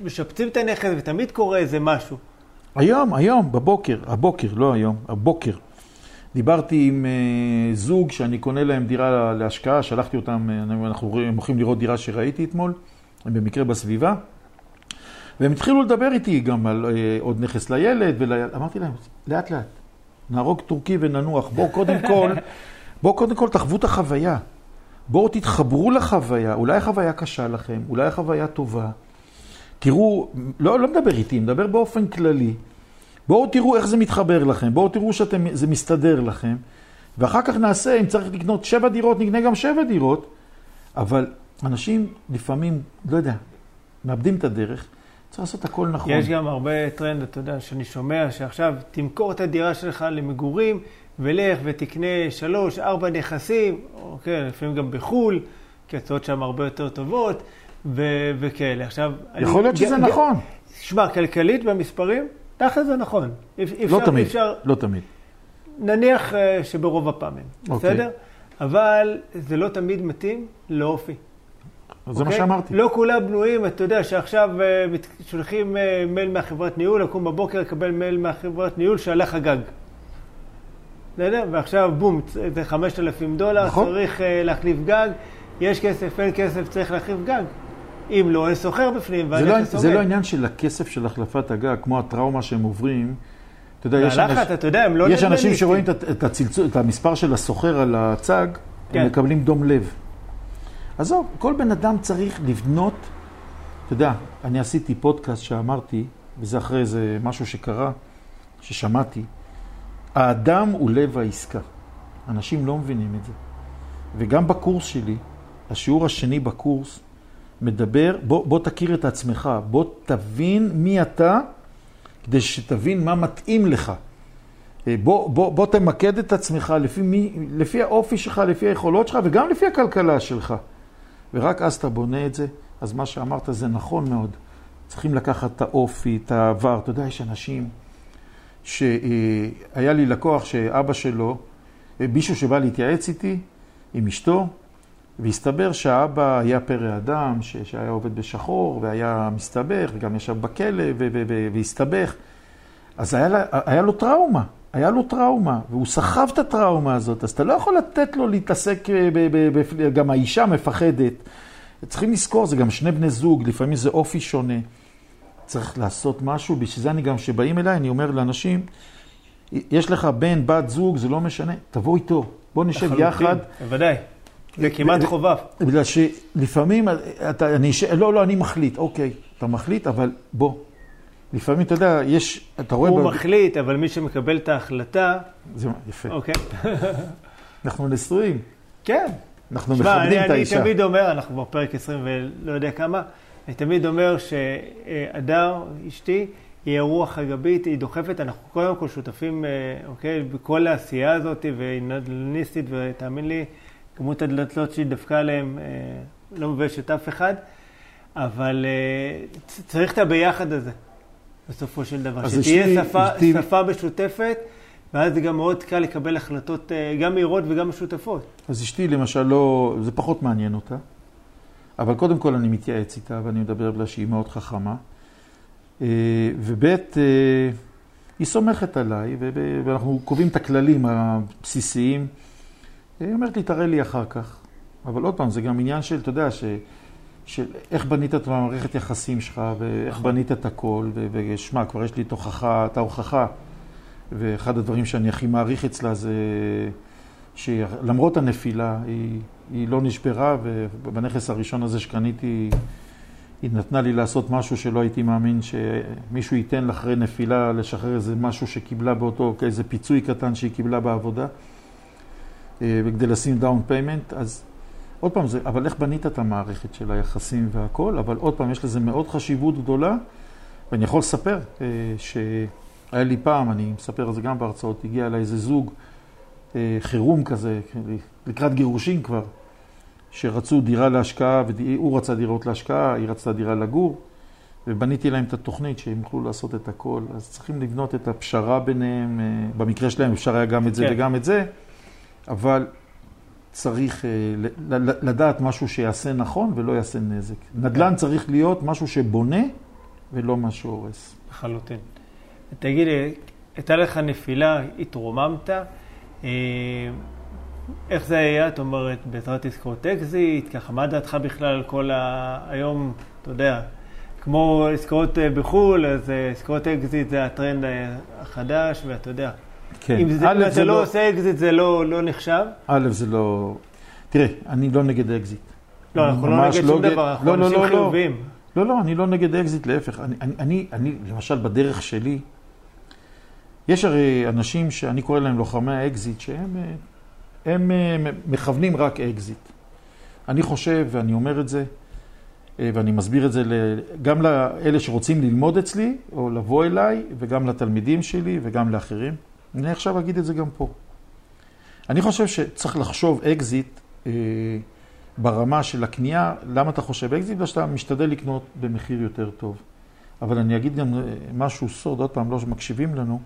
ומשפצים את הנכס, ותמיד קורה איזה משהו. היום, היום, בבוקר, הבוקר, לא היום, הבוקר. דיברתי עם uh, זוג שאני קונה להם דירה להשקעה, שלחתי אותם, אה, אנחנו הולכים לראות דירה שראיתי אתמול, הם במקרה בסביבה. והם התחילו לדבר איתי גם על אה, עוד נכס לילד, ואמרתי להם, לאט לאט, נהרוג טורקי וננוח. בואו קודם כל, בואו קודם כל תחוו את החוויה. בואו תתחברו לחוויה, אולי החוויה קשה לכם, אולי החוויה טובה. תראו, לא, לא מדבר איתי, מדבר באופן כללי. בואו תראו איך זה מתחבר לכם, בואו תראו שזה מסתדר לכם, ואחר כך נעשה, אם צריך לקנות שבע דירות, נקנה גם שבע דירות, אבל אנשים לפעמים, לא יודע, מאבדים את הדרך. צריך לעשות הכל נכון. יש גם הרבה טרנד, אתה יודע, שאני שומע שעכשיו תמכור את הדירה שלך למגורים, ולך ותקנה שלוש, ארבע נכסים, אוקיי, לפעמים גם בחו"ל, כי הצעות שם הרבה יותר טובות, ו- וכאלה. עכשיו... יכול להיות שזה נכון. שמע, כלכלית במספרים, תכל'ס זה נכון. לא תמיד, אפשר, לא תמיד. נניח uh, שברוב הפעמים, אוקיי. בסדר? אבל זה לא תמיד מתאים לאופי. זה מה אוקיי? שאמרתי. לא כולם בנויים, אתה יודע שעכשיו אה, שולחים אה, מייל מהחברת ניהול, לקום בבוקר, לקבל מייל מהחברת ניהול שהלך הגג. בסדר? ועכשיו בום, זה 5,000 דולר, נכון. צריך אה, להחליף גג, יש כסף, אין כסף, צריך להחליף גג. אם לא, אין סוחר בפנים, זה לא, זה לא עניין של הכסף של החלפת הגג, כמו הטראומה שהם עוברים. אתה יודע, יש, אנש... אתה יודע, הם לא יש אנשים שרואים את, את, הצלצול, את המספר של הסוחר על הצג, כן. הם מקבלים דום לב. עזוב, כל בן אדם צריך לבנות, אתה יודע, אני עשיתי פודקאסט שאמרתי, וזה אחרי איזה משהו שקרה, ששמעתי, האדם הוא לב העסקה. אנשים לא מבינים את זה. וגם בקורס שלי, השיעור השני בקורס, מדבר, בוא, בוא תכיר את עצמך, בוא תבין מי אתה, כדי שתבין מה מתאים לך. אה, בוא, בוא, בוא תמקד את עצמך לפי, מי, לפי האופי שלך, לפי היכולות שלך וגם לפי הכלכלה שלך. ורק אז אתה בונה את זה, אז מה שאמרת זה נכון מאוד. צריכים לקחת את האופי, את העבר. אתה יודע, יש אנשים שהיה לי לקוח שאבא שלו, מישהו שבא להתייעץ איתי עם אשתו, והסתבר שהאבא היה פרא אדם, שהיה עובד בשחור, והיה מסתבך, וגם ישב בכלא, והסתבך. אז היה, לה, היה לו טראומה, היה לו טראומה, והוא סחב את הטראומה הזאת, אז אתה לא יכול לתת לו להתעסק, ב, גם האישה מפחדת. צריכים לזכור, זה גם שני בני זוג, לפעמים זה אופי שונה. צריך לעשות משהו, בשביל זה אני גם, כשבאים אליי, אני אומר לאנשים, יש לך בן, בת זוג, זה לא משנה, תבוא איתו, בוא נשב יחד. בוודאי. זה כמעט חובה. בגלל שלפעמים, אתה, אני, לא, לא, אני מחליט, אוקיי, אתה מחליט, אבל בוא. לפעמים, אתה יודע, יש, אתה רואה... הוא ב... מחליט, אבל מי שמקבל את ההחלטה... זה יפה. אוקיי. אנחנו נשואים. כן. אנחנו שמה, מכבדים אני, את האישה. אני תמיד אומר, אנחנו כבר פרק 20 ולא יודע כמה, אני תמיד אומר שהדר, אשתי, היא הרוח הגבית, היא דוחפת, אנחנו קודם כל שותפים, אוקיי, בכל העשייה הזאת, והיא נדל"ניסטית, ותאמין לי, כמות הדלתות שהיא דפקה עליהן לא מביישת אף אחד, אבל צריך את הביחד הזה, בסופו של דבר. שתהיה שפה, שפה משותפת. ואז זה גם מאוד קל לקבל החלטות גם מהירות וגם משותפות. אז אשתי למשל לא, זה פחות מעניין אותה, אבל קודם כל אני מתייעץ איתה ואני מדבר בגלל שהיא מאוד חכמה. וב' היא סומכת עליי ואנחנו קובעים את הכללים הבסיסיים. היא אומרת לי, תראה לי אחר כך. אבל עוד פעם, זה גם עניין של, אתה יודע, ש... של איך בנית את המערכת יחסים שלך ואיך בנית את הכל. ושמע, כבר יש לי את הוכחה, את ההוכחה. ואחד הדברים שאני הכי מעריך אצלה זה שלמרות הנפילה, היא, היא לא נשברה, ובנכס הראשון הזה שקניתי, היא נתנה לי לעשות משהו שלא הייתי מאמין שמישהו ייתן לה אחרי נפילה לשחרר איזה משהו שקיבלה באותו, איזה פיצוי קטן שהיא קיבלה בעבודה, וכדי לשים down payment, אז עוד פעם, זה, אבל איך בנית את המערכת של היחסים והכל, אבל עוד פעם, יש לזה מאוד חשיבות גדולה, ואני יכול לספר ש... היה לי פעם, אני מספר על זה גם בהרצאות, הגיע אליי איזה זוג אה, חירום כזה, לקראת גירושין כבר, שרצו דירה להשקעה, והוא רצה דירות להשקעה, היא רצתה דירה לגור, ובניתי להם את התוכנית שהם יוכלו לעשות את הכל. אז צריכים לבנות את הפשרה ביניהם, אה, במקרה שלהם אפשר היה גם את זה כן. וגם את זה, אבל צריך אה, לדעת משהו שיעשה נכון ולא יעשה נזק. נדל"ן צריך להיות משהו שבונה ולא משהו הורס. לחלוטין. תגיד הייתה לך נפילה, התרוממת, אה, איך זה היה? את אומרת, בעזרת עסקאות אקזיט, ככה, מה דעתך בכלל על כל ה... היום, אתה יודע, כמו עסקאות אה, בחו"ל, אז עסקאות אקזיט זה הטרנד החדש, ואתה יודע. כן. אם, זה, אם אתה לא, לא עושה אקזיט זה לא, לא נחשב? א', זה לא... תראה, אני לא נגד אקזיט. לא, אנחנו לא נגד שום לא דבר, אנחנו לא, אנשים לא, לא, חיוביים. לא, לא, אני לא נגד אקזיט, להפך. אני, אני, אני, אני, למשל, בדרך שלי, יש הרי אנשים שאני קורא להם לוחמי האקזיט, שהם הם מכוונים רק אקזיט. אני חושב, ואני אומר את זה, ואני מסביר את זה גם לאלה שרוצים ללמוד אצלי, או לבוא אליי, וגם לתלמידים שלי, וגם לאחרים. אני עכשיו אגיד את זה גם פה. אני חושב שצריך לחשוב אקזיט אה, ברמה של הקנייה. למה אתה חושב אקזיט? בגלל שאתה משתדל לקנות במחיר יותר טוב. אבל אני אגיד גם משהו סוד, עוד פעם, לא שמקשיבים לנו.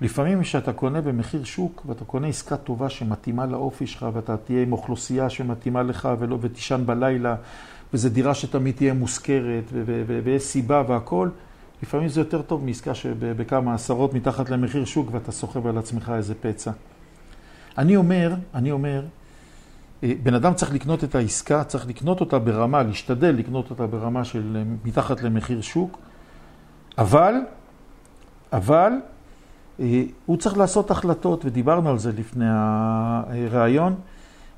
לפעמים כשאתה קונה במחיר שוק ואתה קונה עסקה טובה שמתאימה לאופי שלך ואתה תהיה עם אוכלוסייה שמתאימה לך ולא ותישן בלילה וזו דירה שתמיד תהיה מושכרת ויש סיבה והכל, לפעמים זה יותר טוב מעסקה שבכמה עשרות מתחת למחיר שוק ואתה סוחב על עצמך איזה פצע. אני אומר, אני אומר, אה, בן אדם צריך לקנות את העסקה, צריך לקנות אותה ברמה, להשתדל לקנות אותה ברמה של מתחת למחיר שוק, אבל, אבל אה, הוא צריך לעשות החלטות, ודיברנו על זה לפני הראיון,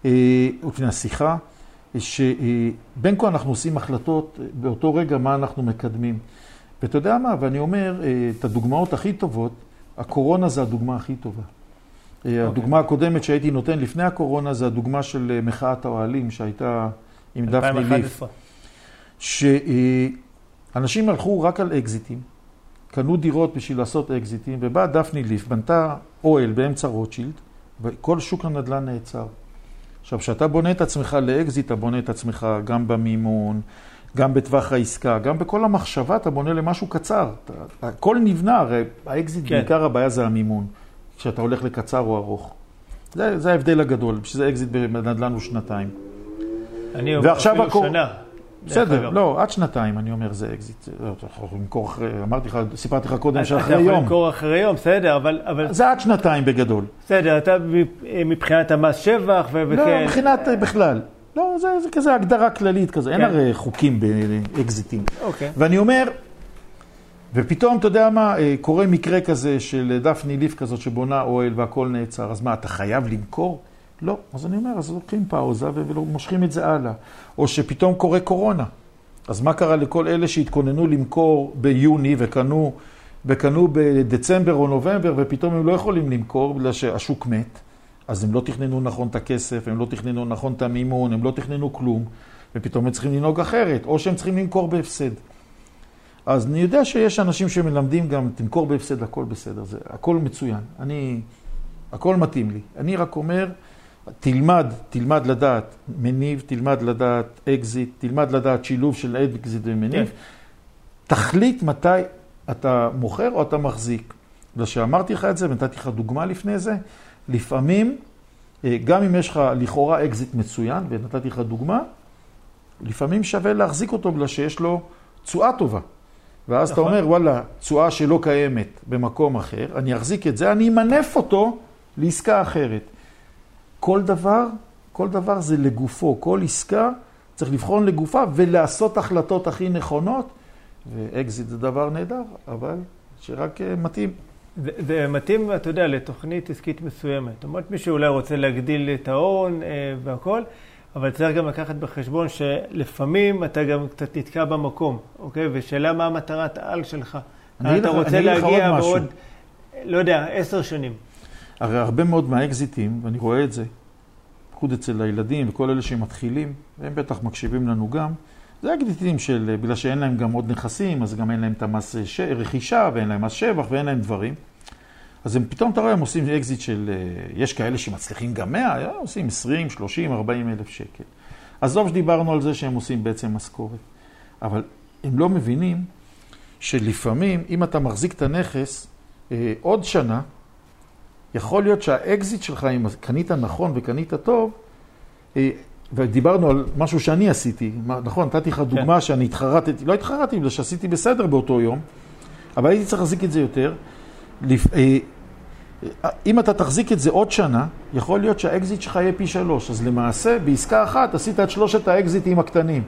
אה, לפני השיחה, שבין כה אנחנו עושים החלטות באותו רגע מה אנחנו מקדמים. ואתה יודע מה, ואני אומר, אה, את הדוגמאות הכי טובות, הקורונה זה הדוגמה הכי טובה. Okay. אוקיי. הדוגמה הקודמת שהייתי נותן לפני הקורונה זה הדוגמה של מחאת האוהלים שהייתה עם דפני ליף. שאנשים הלכו רק על אקזיטים. קנו דירות בשביל לעשות אקזיטים, ובאה דפני ליף, בנתה אוהל באמצע רוטשילד, וכל שוק הנדל"ן נעצר. עכשיו, כשאתה בונה את עצמך לאקזיט, אתה בונה את עצמך גם במימון, גם בטווח העסקה, גם בכל המחשבה אתה בונה למשהו קצר. אתה, הכל נבנה, הרי האקזיט, כן. בעיקר הבעיה זה המימון, כשאתה הולך לקצר או ארוך. זה, זה ההבדל הגדול, בשביל זה אקזיט בנדל"ן הוא שנתיים. אני אומר אפילו הקור... שנה. בסדר, לא, עד שנתיים, אני אומר, זה אקזיט. לא, אתה יכול למכור אחרי, אמרתי לך, סיפרתי לך קודם שאחרי יום. אתה יכול למכור אחרי יום, בסדר, אבל... זה עד שנתיים בגדול. בסדר, אתה מבחינת המס שבח וכן... לא, מבחינת בכלל. לא, זה, זה כזה הגדרה כללית כזה, כן. אין הרי חוקים באקזיטים. אוקיי. ואני אומר, ופתאום, אתה יודע מה, אה, קורה מקרה כזה של דפני ליף כזאת שבונה אוהל והכל נעצר, אז מה, אתה חייב למכור? לא. אז אני אומר, אז לוקחים פאוזה ומושכים את זה הלאה. או שפתאום קורה קורונה. אז מה קרה לכל אלה שהתכוננו למכור ביוני וקנו, וקנו בדצמבר או נובמבר, ופתאום הם לא יכולים למכור בגלל שהשוק מת? אז הם לא תכננו נכון את הכסף, הם לא תכננו נכון את המימון, הם לא תכננו כלום, ופתאום הם צריכים לנהוג אחרת, או שהם צריכים למכור בהפסד. אז אני יודע שיש אנשים שמלמדים גם, תמכור בהפסד, הכל בסדר, זה הכל מצוין. אני, הכל מתאים לי. אני רק אומר, תלמד, תלמד לדעת מניב, תלמד לדעת אקזיט, תלמד לדעת שילוב של אקזיט ומניב. כן. תחליט מתי אתה מוכר או אתה מחזיק. בגלל שאמרתי לך את זה, ונתתי לך דוגמה לפני זה, לפעמים, אה, גם אם יש לך לכאורה אקזיט מצוין, ונתתי לך דוגמה, לפעמים שווה להחזיק אותו בגלל שיש לו תשואה טובה. ואז אתה נכון. אומר, וואלה, תשואה שלא קיימת במקום אחר, אני אחזיק את זה, אני אמנף אותו לעסקה אחרת. כל דבר, כל דבר זה לגופו, כל עסקה צריך לבחון לגופה ולעשות החלטות הכי נכונות, ואקזיט זה דבר נהדר, אבל שרק אה, מתאים. זה, זה מתאים, אתה יודע, לתוכנית עסקית מסוימת. זאת אומרת, מישהו אולי רוצה להגדיל את ההון אה, והכל, אבל צריך גם לקחת בחשבון שלפעמים אתה גם קצת נתקע במקום, אוקיי? ושאלה מה המטרת העל שלך. אתה רוצה להגיע בעוד, לא יודע, עשר שנים. הרי הרבה מאוד מהאקזיטים, ואני רואה את זה, בייחוד אצל הילדים וכל אלה שמתחילים, הם בטח מקשיבים לנו גם, זה אקזיטים של, בגלל שאין להם גם עוד נכסים, אז גם אין להם את המס ש... רכישה, ואין להם מס שבח, ואין להם דברים. אז הם פתאום, אתה רואה, הם עושים אקזיט של, יש כאלה שמצליחים גם 100, עושים 20, 30, 40 אלף שקל. עזוב שדיברנו על זה שהם עושים בעצם משכורת. אבל הם לא מבינים שלפעמים, אם אתה מחזיק את הנכס אה, עוד שנה, יכול להיות שהאקזיט שלך, אם קנית נכון וקנית טוב, אה, ודיברנו על משהו שאני עשיתי, נכון, נתתי לך. דוגמה כן. שאני התחרטתי, לא התחרטתי בגלל שעשיתי בסדר באותו יום, אבל הייתי צריך להחזיק את זה יותר. אה, אם אתה תחזיק את זה עוד שנה, יכול להיות שהאקזיט שלך יהיה פי שלוש. אז למעשה, בעסקה אחת עשית את שלושת האקזיטים הקטנים.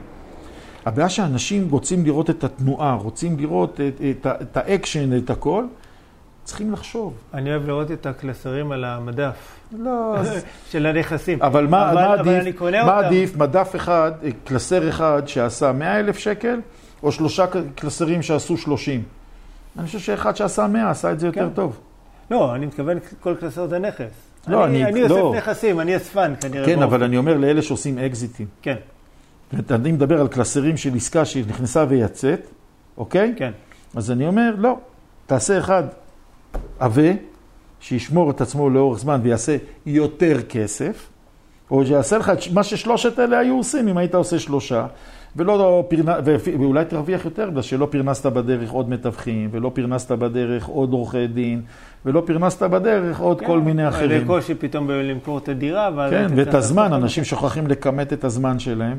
הבעיה שאנשים רוצים לראות את התנועה, רוצים לראות את, את, את האקשן, את הכל, צריכים לחשוב. אני אוהב לראות את הקלסרים על המדף. לא, של הנכסים. אבל מה, אבל, מה עדיף, מה עדיף, מדף אחד, קלסר אחד שעשה 100 אלף שקל, או שלושה קלסרים שעשו 30? אני חושב שאחד שעשה 100 עשה את זה יותר כן. טוב. לא, אני מתכוון כל קלסר זה נכס. לא, אני, אני, אני לא. אוסף נכסים, אני אספן כנראה. כן, אבל אני אומר לאלה שעושים אקזיטים. כן. אני מדבר על קלסרים של עסקה שנכנסה ויצאת, אוקיי? כן. אז אני אומר, לא, תעשה אחד עבה, שישמור את עצמו לאורך זמן ויעשה יותר כסף, או שיעשה לך מה ששלושת אלה היו עושים אם היית עושה שלושה, ולא פרנ... ואולי תרוויח יותר, בגלל שלא פרנסת בדרך עוד מתווכים, ולא פרנסת בדרך עוד עורכי דין, ולא פרנסת בדרך עוד כן, כל מיני אחרים. לקושי פתאום למכור את הדירה. כן, ואת הזמן, אנשים שוכחים לכמת את הזמן שלהם.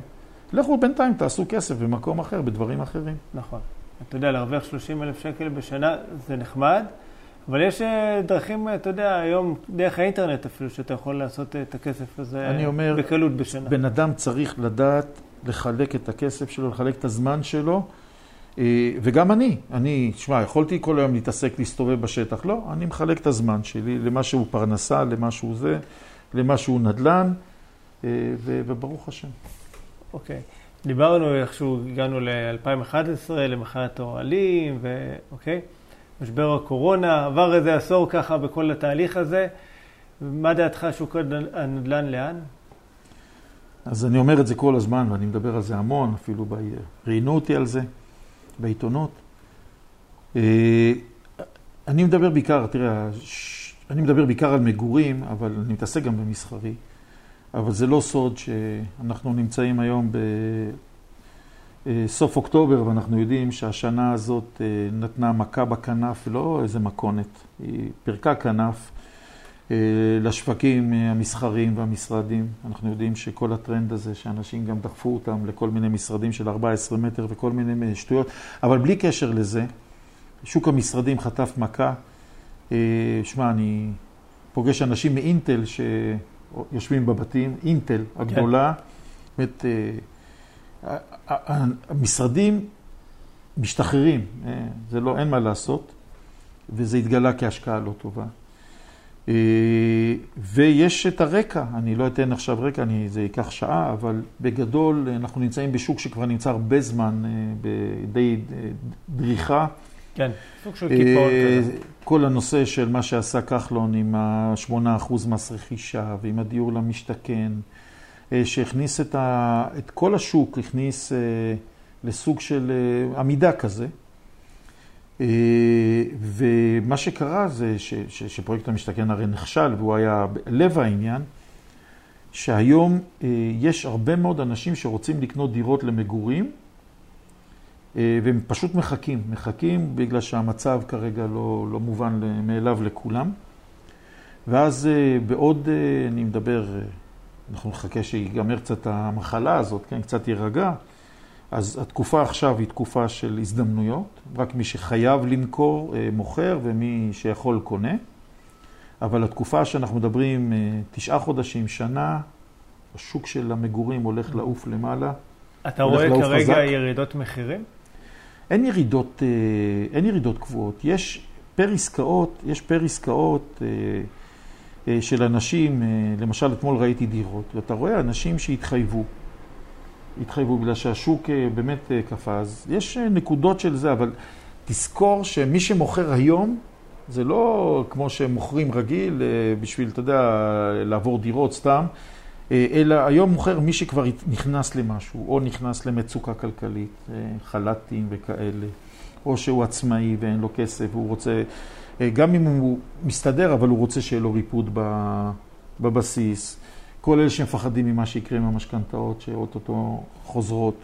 לכו בינתיים, תעשו כסף במקום אחר, בדברים אחרים. נכון. אתה יודע, להרוויח 30 אלף שקל בשנה זה נחמד, אבל יש אה, דרכים, אתה יודע, היום דרך האינטרנט אפילו, שאתה יכול לעשות את הכסף הזה אומר, בקלות בשנה. בן אדם צריך לדעת לחלק את הכסף שלו, לחלק את הזמן שלו, אה, וגם אני, אני, תשמע, יכולתי כל היום להתעסק, להסתובב בשטח, לא, אני מחלק את הזמן שלי למה שהוא פרנסה, למה שהוא זה, למה שהוא נדל"ן, אה, וברוך השם. אוקיי. Okay. דיברנו איכשהו, הגענו ל-2011, למחאת האוהלים, ואוקיי. Okay. משבר הקורונה, עבר איזה עשור ככה בכל התהליך הזה. מה דעתך שוק הנדל"ן לאן? אז אני אומר את זה כל הזמן, ואני מדבר על זה המון, אפילו ראיינו אותי על זה בעיתונות. אה, אני מדבר בעיקר, תראה, אני מדבר בעיקר על מגורים, אבל אני מתעסק גם במסחרי. אבל זה לא סוד שאנחנו נמצאים היום אה, סוף אוקטובר, ואנחנו יודעים שהשנה הזאת אה, נתנה מכה בכנף, לא איזה מכונת, היא פירקה כנף אה, לשווקים המסחריים והמשרדים. אנחנו יודעים שכל הטרנד הזה, שאנשים גם דחפו אותם לכל מיני משרדים של 14 מטר וכל מיני שטויות, אבל בלי קשר לזה, שוק המשרדים חטף מכה. שמע, אני פוגש אנשים מאינטל שיושבים בבתים, אינטל הגדולה, כן. באמת... המשרדים משתחררים, אה, זה לא, אין מה לעשות, וזה התגלה כהשקעה לא טובה. אה, ויש את הרקע, אני לא אתן עכשיו רקע, אני, זה ייקח שעה, אבל בגדול אנחנו נמצאים בשוק שכבר נמצא הרבה זמן אה, בדי דריכה. כן, סוג של קיפאון כזה. כל הנושא של מה שעשה כחלון עם ה-8% מס רכישה ועם הדיור למשתכן. אה, שהכניס את, ה, את כל השוק, הכניס אה, לסוג של אה, עמידה כזה. ומה שקרה זה ש, ש, שפרויקט המשתכן הרי נכשל והוא היה לב העניין, שהיום יש הרבה מאוד אנשים שרוצים לקנות דירות למגורים והם פשוט מחכים, מחכים בגלל שהמצב כרגע לא, לא מובן מאליו לכולם. ואז בעוד, אני מדבר אנחנו נחכה שיגמר קצת המחלה הזאת, כן, קצת יירגע. אז התקופה עכשיו היא תקופה של הזדמנויות, רק מי שחייב למכור אה, מוכר ומי שיכול קונה. אבל התקופה שאנחנו מדברים, אה, תשעה חודשים, שנה, השוק של המגורים הולך לעוף למעלה. אתה רואה כרגע חזק. ירידות מחירים? אין ירידות, אה, אין ירידות קבועות. יש פר עסקאות, יש פר עסקאות של אנשים, למשל אתמול ראיתי דירות, ואתה רואה אנשים שהתחייבו, התחייבו בגלל שהשוק אה, באמת קפץ. יש נקודות של זה, אבל תזכור שמי שמוכר היום, זה לא כמו שמוכרים רגיל בשביל, אתה יודע, לעבור דירות סתם, אלא היום מוכר מי שכבר נכנס למשהו, או נכנס למצוקה כלכלית, חל"תים וכאלה, או שהוא עצמאי ואין לו כסף והוא רוצה... אה, גם אם הוא מסתדר, אבל הוא רוצה שיהיה לו ריפוד בבסיס. כל אלה שמפחדים ממה שיקרה עם המשכנתאות, שאו-טו-טו חוזרות.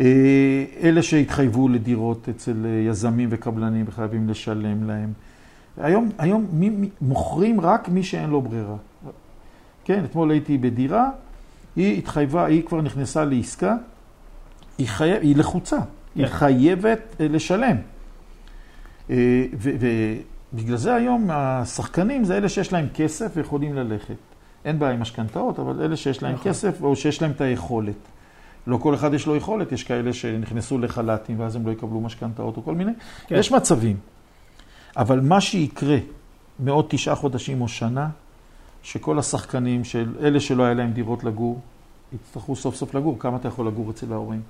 אה, אלה שהתחייבו לדירות אצל יזמים וקבלנים וחייבים לשלם להם. היום, היום מי, מי, מוכרים רק מי שאין לו ברירה. כן, אתמול הייתי בדירה, היא התחייבה, היא כבר נכנסה לעסקה, היא, חייב, היא לחוצה, כן. היא חייבת אה, לשלם. אה, ובגלל זה היום השחקנים זה אלה שיש להם כסף ויכולים ללכת. אין בעיה עם משכנתאות, אבל אלה שיש להם נכון. כסף או שיש להם את היכולת. לא כל אחד יש לו יכולת, יש כאלה שנכנסו לחל"תים ואז הם לא יקבלו משכנתאות או כל מיני. כן. יש מצבים. אבל מה שיקרה מעוד תשעה חודשים או שנה, שכל השחקנים של אלה שלא היה להם דירות לגור, יצטרכו סוף סוף לגור. כמה אתה יכול לגור אצל ההורים?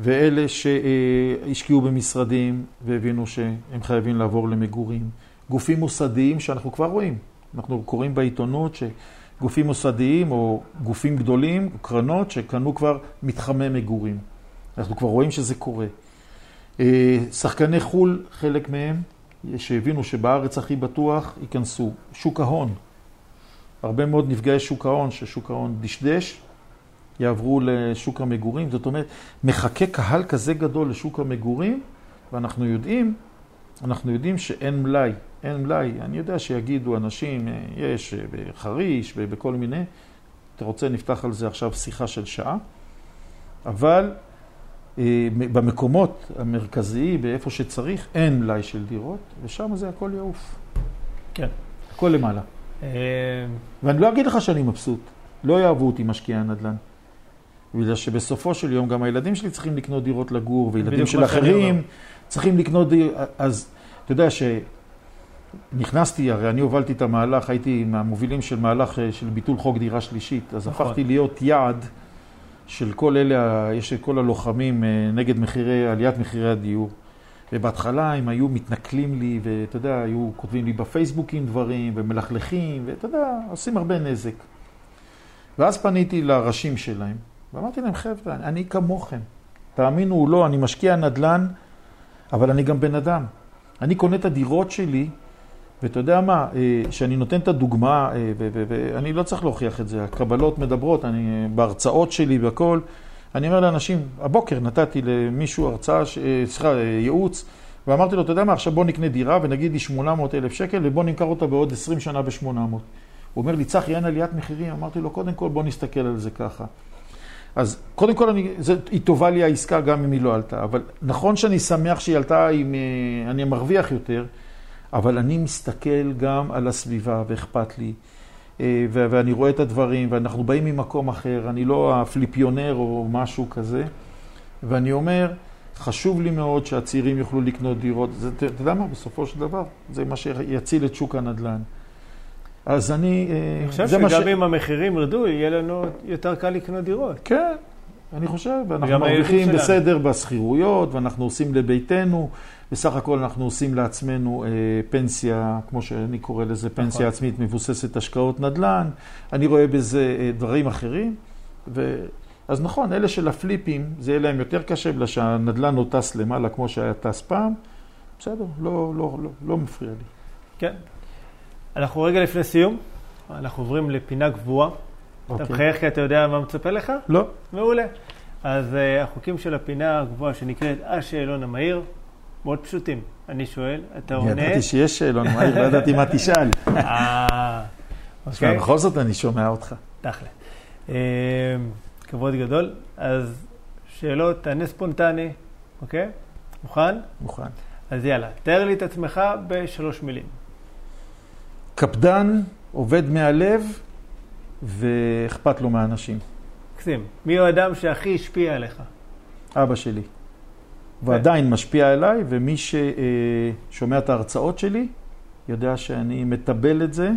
ואלה שהשקיעו במשרדים והבינו שהם חייבים לעבור למגורים. גופים מוסדיים שאנחנו כבר רואים. אנחנו קוראים בעיתונות שגופים מוסדיים או גופים גדולים, קרנות, שקנו כבר מתחמי מגורים. אנחנו כבר רואים שזה קורה. אה, שחקני חו"ל, חלק מהם, שהבינו שבארץ הכי בטוח, ייכנסו. שוק ההון. הרבה מאוד נפגעי שוק ההון, ששוק ההון דשדש, יעברו לשוק המגורים. זאת אומרת, מחכה קהל כזה גדול לשוק המגורים, ואנחנו יודעים, אנחנו יודעים שאין מלאי. אין מלאי. אני יודע שיגידו אנשים, אה, יש אה, בחריש ובכל מיני, אתה רוצה, נפתח על זה עכשיו שיחה של שעה, אבל אה, במקומות המרכזיים, באיפה שצריך, אין מלאי של דירות, ושם זה הכל יעוף. כן. הכל למעלה. ואני לא אגיד לך שאני מבסוט. לא יאהבו אותי משקיעי הנדל"ן. בגלל שבסופו של יום גם הילדים שלי צריכים לקנות דירות לגור, וילדים של אחרים צריכים לקנות דירות. אז אתה יודע שנכנסתי, הרי אני הובלתי את המהלך, הייתי מהמובילים של מהלך אה, של ביטול חוק דירה שלישית, אז נכון. הפכתי להיות יעד של כל אלה, יש את כל הלוחמים אה, נגד מחירי, עליית מחירי הדיור. ובהתחלה הם היו מתנכלים לי, ואתה יודע, היו כותבים לי בפייסבוקים דברים, ומלכלכים, ואתה יודע, עושים הרבה נזק. ואז פניתי לראשים שלהם, ואמרתי להם, חבר'ה, אני כמוכם. תאמינו או לא, אני משקיע נדל"ן, אבל אני גם בן אדם. אני קונה את הדירות שלי, ואתה יודע מה, אה, שאני נותן את הדוגמה, אה, ואני לא צריך להוכיח את זה, הקבלות מדברות, אני בהרצאות שלי והכל, אני אומר לאנשים, הבוקר נתתי למישהו הרצאה, אה, סליחה, אה, ייעוץ, ואמרתי לו, אתה יודע מה, עכשיו בוא נקנה דירה ונגיד היא 800 אלף שקל ובוא נמכר אותה בעוד 20 שנה ב-800. הוא אומר לי, צחי, אין עליית מחירים? אמרתי לו, קודם כל בוא נסתכל על זה ככה. אז קודם כל, אני, זה, היא טובה לי העסקה גם אם היא לא עלתה, אבל נכון שאני שמח שהיא עלתה, אם אה, אני מרוויח יותר, אבל אני מסתכל גם על הסביבה ואכפת לי, אה, ואני רואה את הדברים, ואנחנו באים ממקום אחר, אני לא הפליפיונר או משהו כזה, ואני אומר, חשוב לי מאוד שהצעירים יוכלו לקנות דירות. זה, אתה יודע מה, בסופו של דבר, זה מה שיציל את שוק הנדל"ן. אז אני... אה, אני חושב שגם אם המחירים ירדו, יהיה לנו יותר קל לקנות דירות. כן, אני חושב, הילדים מרוויחים. בסדר בשכירויות, ואנחנו עושים לביתנו, בסך הכל אנחנו עושים לעצמנו אה, פנסיה, כמו שאני קורא לזה, פנסיה נכון. עצמית מבוססת השקעות נדל"ן, אני רואה בזה אה, דברים אחרים, ו... אז נכון, אלה של הפליפים, זה יהיה להם יותר קשה, בגלל שהנדל"ן לא טס למעלה כמו שהיה טס פעם, בסדר, לא, לא, לא, לא מפריע לי. כן. אנחנו רגע לפני סיום, אנחנו עוברים לפינה קבועה. אתה אוקיי. מחייך כי אתה יודע מה מצפה לך? לא, מעולה. אז uh, החוקים של הפינה הקבועה שנקראת השאלון המהיר, מאוד פשוטים. אני שואל, אתה עונה. ידעתי שיש שאלון מהיר, לא ידעתי מה תשאל. אה, אוקיי, בכל זאת אני שומע אותך. תכל'ה. אה, כבוד גדול. אז שאלות, תענה ספונטני, אוקיי? מוכן? מוכן. אז יאללה, תאר לי את עצמך בשלוש מילים. קפדן, עובד מהלב ואכפת לו מהאנשים. מקסים. מי הוא האדם שהכי השפיע עליך? אבא שלי. ועדיין משפיע עליי, ומי ששומע את ההרצאות שלי, יודע שאני מטבל את זה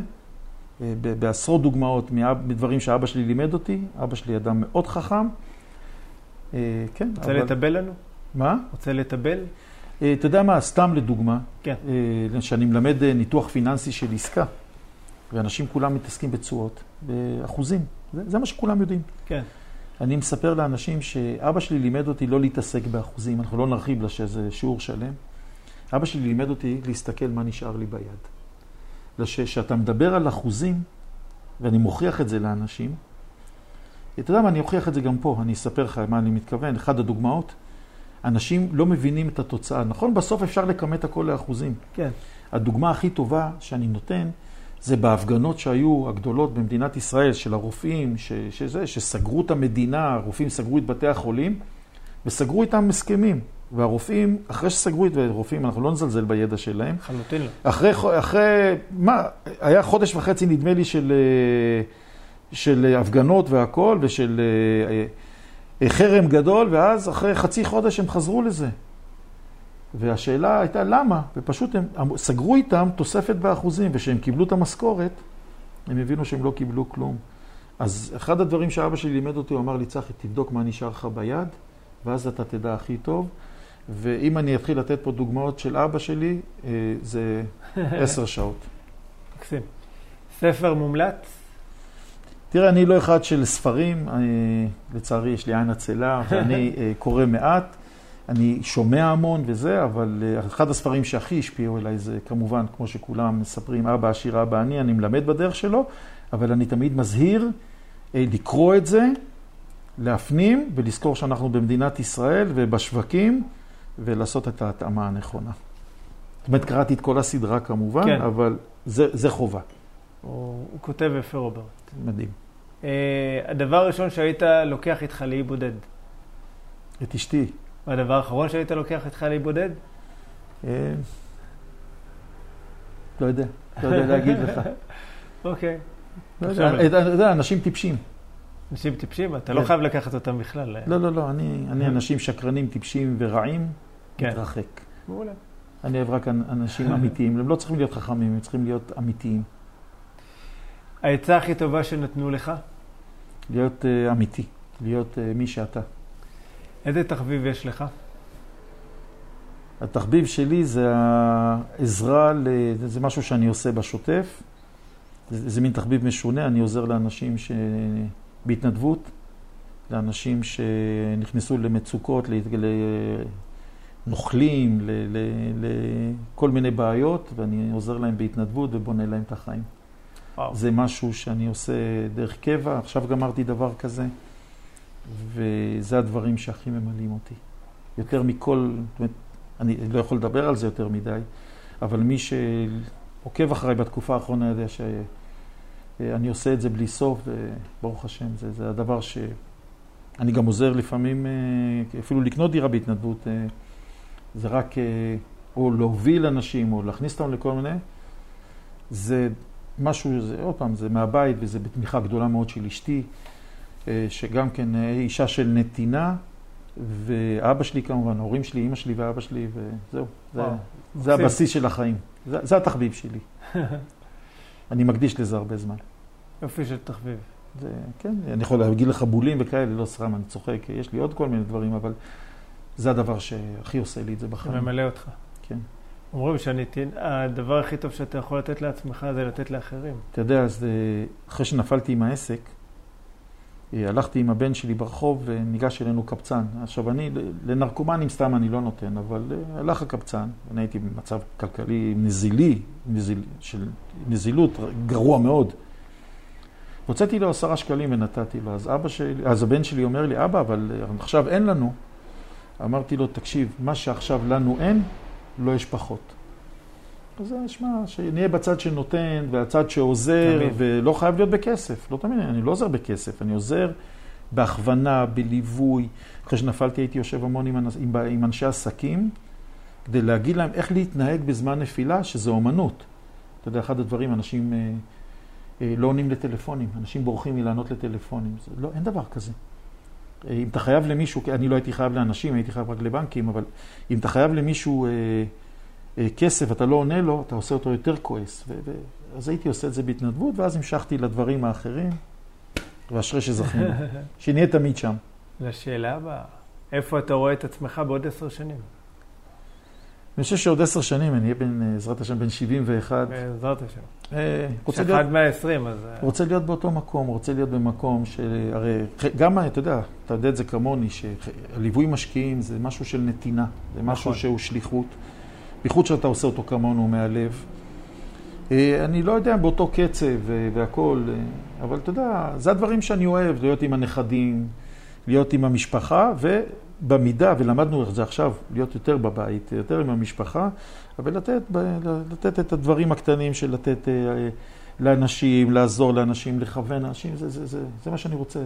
אה, בעשרות דוגמאות מדברים שאבא שלי לימד אותי. אבא שלי אדם מאוד חכם. אה, כן, רוצה לטבל לנו? מה? רוצה לטבל? אה, אתה יודע מה, סתם לדוגמה, כן. שאני מלמד ניתוח פיננסי של עסקה, ואנשים כולם מתעסקים בתשואות, באחוזים. זה, זה מה שכולם יודעים. כן. אני מספר לאנשים שאבא שלי לימד אותי לא להתעסק באחוזים, אנחנו לא נרחיב לה שזה שיעור שלם. אבא שלי לימד אותי להסתכל מה נשאר לי ביד. כשאתה מדבר על אחוזים, ואני מוכיח את זה לאנשים, אתה יודע מה, אני אוכיח את זה גם פה, אני אספר לך מה אני מתכוון. אחת הדוגמאות, אנשים לא מבינים את התוצאה. נכון, בסוף אפשר לכמת הכל לאחוזים. כן. הדוגמה הכי טובה שאני נותן, זה בהפגנות שהיו הגדולות במדינת ישראל, של הרופאים, ש, שזה, שסגרו את המדינה, הרופאים סגרו את בתי החולים, וסגרו איתם הסכמים. והרופאים, אחרי שסגרו את הרופאים, אנחנו לא נזלזל בידע שלהם, לחלוטין לא. אחרי, אחרי, מה, היה חודש וחצי נדמה לי של, של הפגנות והכל, ושל אה, אה, חרם גדול, ואז אחרי חצי חודש הם חזרו לזה. והשאלה הייתה למה, ופשוט הם סגרו איתם תוספת באחוזים, וכשהם קיבלו את המשכורת, הם הבינו שהם לא קיבלו כלום. אז אחד הדברים שאבא שלי לימד אותי, הוא אמר לי, צחי, תבדוק מה נשאר לך ביד, ואז אתה תדע הכי טוב. ואם אני אתחיל לתת פה דוגמאות של אבא שלי, אה, זה עשר שעות. מקסים. ספר מומלץ? תראה, אני לא אחד של ספרים, אני, לצערי יש לי עין עצלה, ואני אה, קורא מעט, אני שומע המון וזה, אבל אה, אחד הספרים שהכי השפיעו אליי זה כמובן, כמו שכולם מספרים, אבא עשיר, אבא אני, אני מלמד בדרך שלו, אבל אני תמיד מזהיר אה, לקרוא את זה, להפנים ולזכור שאנחנו במדינת ישראל ובשווקים, ולעשות את ההתאמה הנכונה. זאת אומרת, קראתי את כל הסדרה כמובן, כן. אבל זה, זה חובה. הוא, הוא כותב יפה רוברט. מדהים. Uh, הדבר הראשון שהיית לוקח איתך לאי בודד. את אשתי. והדבר האחרון שהיית לוקח איתך לאי בודד? אה, לא יודע, לא יודע להגיד לך. אוקיי. לא אנשים טיפשים. אנשים טיפשים? אתה לא כן. חייב לקחת אותם בכלל. לא, לא, לא, אני אני אנשים שקרנים, טיפשים ורעים, כן. מתרחק. מעולה. אני אוהב רק אנשים אמיתיים, הם לא צריכים להיות חכמים, הם צריכים להיות אמיתיים. העצה הכי טובה שנתנו לך? להיות אה, אמיתי, להיות אה, מי שאתה. איזה תחביב יש לך? התחביב שלי זה העזרה, ל... זה משהו שאני עושה בשוטף. זה, זה מין תחביב משונה, אני עוזר לאנשים ש... בהתנדבות, לאנשים שנכנסו למצוקות, לנוכלים, ל... ל... לכל מיני בעיות, ואני עוזר להם בהתנדבות ובונה להם את וואו. זה משהו שאני עושה דרך קבע, עכשיו גמרתי דבר כזה. וזה הדברים שהכי ממלאים אותי. יותר מכל, זאת אומרת, אני לא יכול לדבר על זה יותר מדי, אבל מי שעוקב אחריי בתקופה האחרונה יודע שאני עושה את זה בלי סוף, וברוך השם, זה, זה הדבר ש... אני גם עוזר לפעמים, אפילו לקנות דירה בהתנדבות, זה רק, או להוביל אנשים, או להכניס אותם לכל מיני, זה משהו, זה, עוד פעם, זה מהבית, וזה בתמיכה גדולה מאוד של אשתי, שגם כן אישה של נתינה, ואבא שלי כמובן, ההורים שלי, אימא שלי ואבא שלי, וזהו. זה, זה הבסיס של החיים. זה, זה התחביב שלי. אני מקדיש לזה הרבה זמן. יופי של תחביב. זה, כן, אני יכול להגיד לך בולים וכאלה, לא סתם, אני צוחק, יש לי עוד כל מיני דברים, אבל זה הדבר שהכי עושה לי את זה בחיים. ממלא אותך. כן. אומרים שהדבר הכי טוב שאתה יכול לתת לעצמך זה לתת לאחרים. אתה יודע, אז אה, אחרי שנפלתי עם העסק, אה, הלכתי עם הבן שלי ברחוב וניגש אלינו קבצן. עכשיו, אני, לנרקומנים סתם אני לא נותן, אבל אה, הלך הקבצן, אני הייתי במצב כלכלי נזילי, נזיל, של נזילות גרוע מאוד. הוצאתי לו עשרה שקלים ונתתי לו. אז אבא שלי, אז הבן שלי אומר לי, אבא, אבל עכשיו אין לנו. אמרתי לו, תקשיב, מה שעכשיו לנו אין, לא יש פחות. אז שמע, שנהיה בצד שנותן, והצד שעוזר, תמיד. ולא חייב להיות בכסף. לא תמיד, אני לא עוזר בכסף, אני עוזר בהכוונה, בליווי. אחרי שנפלתי הייתי יושב המון עם, עם, עם אנשי עסקים, כדי להגיד להם איך להתנהג בזמן נפילה, שזה אומנות. אתה יודע, אחד הדברים, אנשים... אה, אה, לא עונים לטלפונים, אנשים בורחים מלענות לטלפונים. לא, אין דבר כזה. אה, אם אתה חייב למישהו, אני לא הייתי חייב לאנשים, הייתי חייב רק לבנקים, אבל אם אתה חייב למישהו אה, כסף, אתה לא עונה לו, אתה עושה אותו יותר כועס. ו- ו- אז הייתי עושה את זה בהתנדבות, ואז המשכתי לדברים האחרים, ואשרי שזכינו. שנהיה תמיד שם. לשאלה הבאה, איפה אתה רואה את עצמך בעוד עשר שנים? אני חושב שעוד עשר שנים אני אהיה בן, אה, בעזרת השם, בן 71. בעזרת השם. אה, רוצה להיות... אחד מהעשרים, אז... אה. רוצה להיות באותו מקום, רוצה להיות במקום של... הרי גם, אתה יודע, אתה יודע את זה כמוני, שהליווי משקיעים זה משהו של נתינה, זה משהו נכון. שהוא שליחות. בייחוד שאתה עושה אותו כמונו מהלב. אני לא יודע באותו קצב והכול, אבל אתה יודע, זה הדברים שאני אוהב, להיות עם הנכדים, להיות עם המשפחה, ו... במידה, ולמדנו איך זה עכשיו, להיות יותר בבית, יותר עם המשפחה, אבל לתת, לתת את הדברים הקטנים של לתת אה, לאנשים, לעזור לאנשים, לכוון אנשים, זה, זה, זה, זה מה שאני רוצה.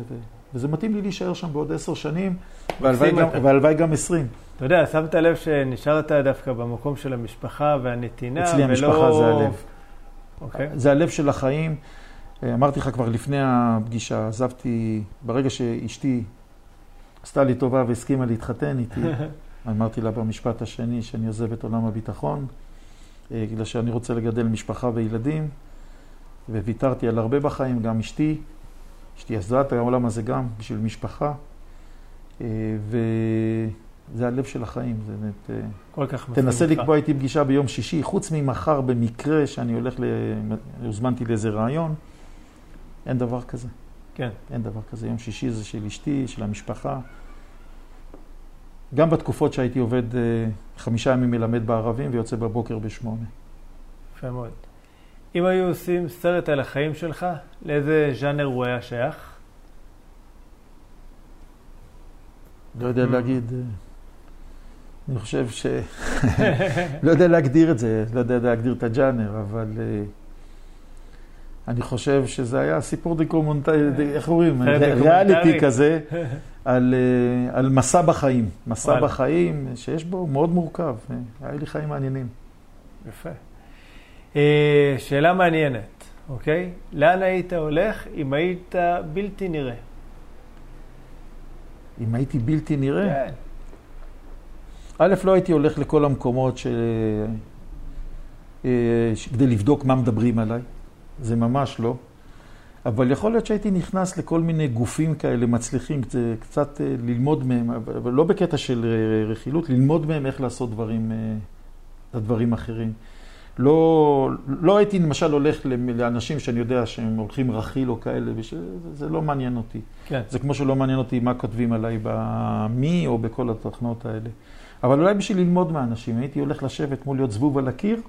וזה מתאים לי להישאר שם בעוד עשר שנים, והלוואי גם עשרים. אתה יודע, שמת לב שנשארת דווקא במקום של המשפחה והנתינה, אצלי ולא... המשפחה זה הלב. Okay. אוקיי. זה הלב של החיים. אה, אמרתי לך כבר לפני הפגישה, עזבתי, ברגע שאשתי עשתה לי טובה והסכימה להתחתן איתי. אמרתי לה במשפט השני שאני עוזב את עולם הביטחון, אה, בגלל שאני רוצה לגדל משפחה וילדים, וויתרתי על הרבה בחיים, גם אשתי. אשתי עזבה את העולם הזה גם בשביל משפחה, אה, וזה הלב של החיים, זה באמת... אה, כל כך מסכים תנסה לקבוע איתי פגישה ביום שישי, חוץ ממחר במקרה שאני הולך, ל... הוזמנתי לאיזה רעיון, אין דבר כזה. כן. אין דבר כזה. יום שישי זה של אשתי, של המשפחה. גם בתקופות שהייתי עובד אה, חמישה ימים מלמד בערבים ויוצא בבוקר בשמונה. יפה מאוד. אם היו עושים סרט על החיים שלך, לאיזה ז'אנר הוא היה שייך? לא יודע להגיד. אה, אני חושב ש... לא יודע להגדיר את זה, לא יודע להגדיר את הג'אנר, אבל... אה, אני חושב שזה היה סיפור דיקומונטאי, איך אומרים? ריאליטי כזה, על, אה, על מסע בחיים. מסע בחיים שיש בו מאוד מורכב. היה לי חיים מעניינים. יפה. אה, שאלה מעניינת, אוקיי? לאן היית הולך אם היית בלתי נראה? אם הייתי בלתי נראה? כן. א', לא הייתי הולך לכל המקומות ש... אה, כדי לבדוק מה מדברים עליי. זה ממש לא. אבל יכול להיות שהייתי נכנס לכל מיני גופים כאלה מצליחים, קצת אה, ללמוד מהם, אבל לא בקטע של אה, רכילות, ללמוד מהם איך לעשות דברים, דברים אחרים. לא, לא הייתי למשל הולך לאנשים שאני יודע שהם הולכים רכיל או כאלה, זה לא מעניין אותי. כן. זה כמו שלא מעניין אותי מה כותבים עליי במי או בכל התוכנות האלה. אבל אולי בשביל ללמוד מהאנשים, הייתי הולך לשבת מול להיות זבוב על הקיר,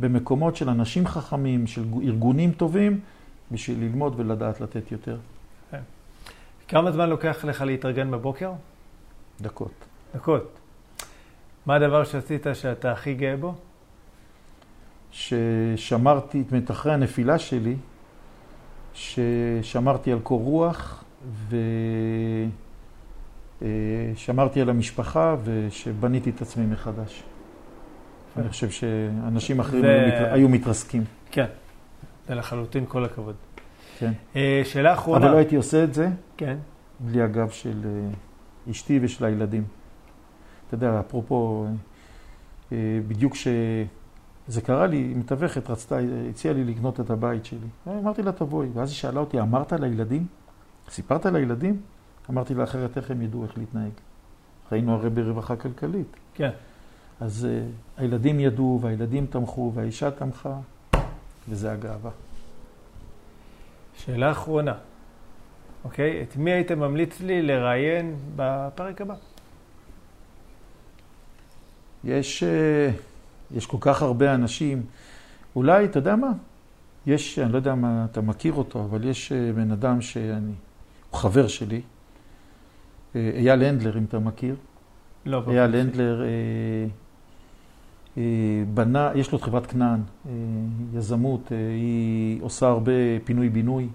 במקומות של אנשים חכמים, של ארגונים טובים, בשביל ללמוד ולדעת לתת יותר. כן. כמה זמן לוקח לך להתארגן בבוקר? דקות. דקות. מה הדבר שעשית שאתה הכי גאה בו? ששמרתי, זאת אומרת, אחרי הנפילה שלי, ששמרתי על קור רוח ושמרתי על המשפחה ושבניתי את עצמי מחדש. אני חושב שאנשים אחרים זה- היו מת- היו מתרסקים. כן, זה לחלוטין כל הכבוד. כן. אה, שאלה אחרונה. אבל לא הייתי עושה את זה כן, בלי הגב של אה, אשתי ושל הילדים. אתה יודע, אפרופו, אה, בדיוק כשזה קרה לי, מתווכת רצתה, הציעה לי לקנות את הבית שלי. אמרתי לה, תבואי. ואז היא שאלה אותי, אמרת לילדים? סיפרת לילדים? אמרתי לה, אחרת איך הם ידעו איך להתנהג? חיינו הרי ברווחה כלכלית. כן. אז uh, הילדים ידעו, והילדים תמכו, והאישה תמכה, וזה הגאווה. שאלה אחרונה. אוקיי? את מי היית ממליץ לי לראיין בפרק הבא? יש, אה, יש כל כך הרבה אנשים. אולי, אתה יודע מה? יש, אני לא יודע מה אתה מכיר אותו, אבל יש אה, בן אדם שאני, הוא חבר שלי, אייל הנדלר, אם אתה מכיר. לא. אייל באופן הנדלר אה, אה, בנה, יש לו את חברת כנען, אה, יזמות, אה, היא עושה הרבה פינוי-בינוי.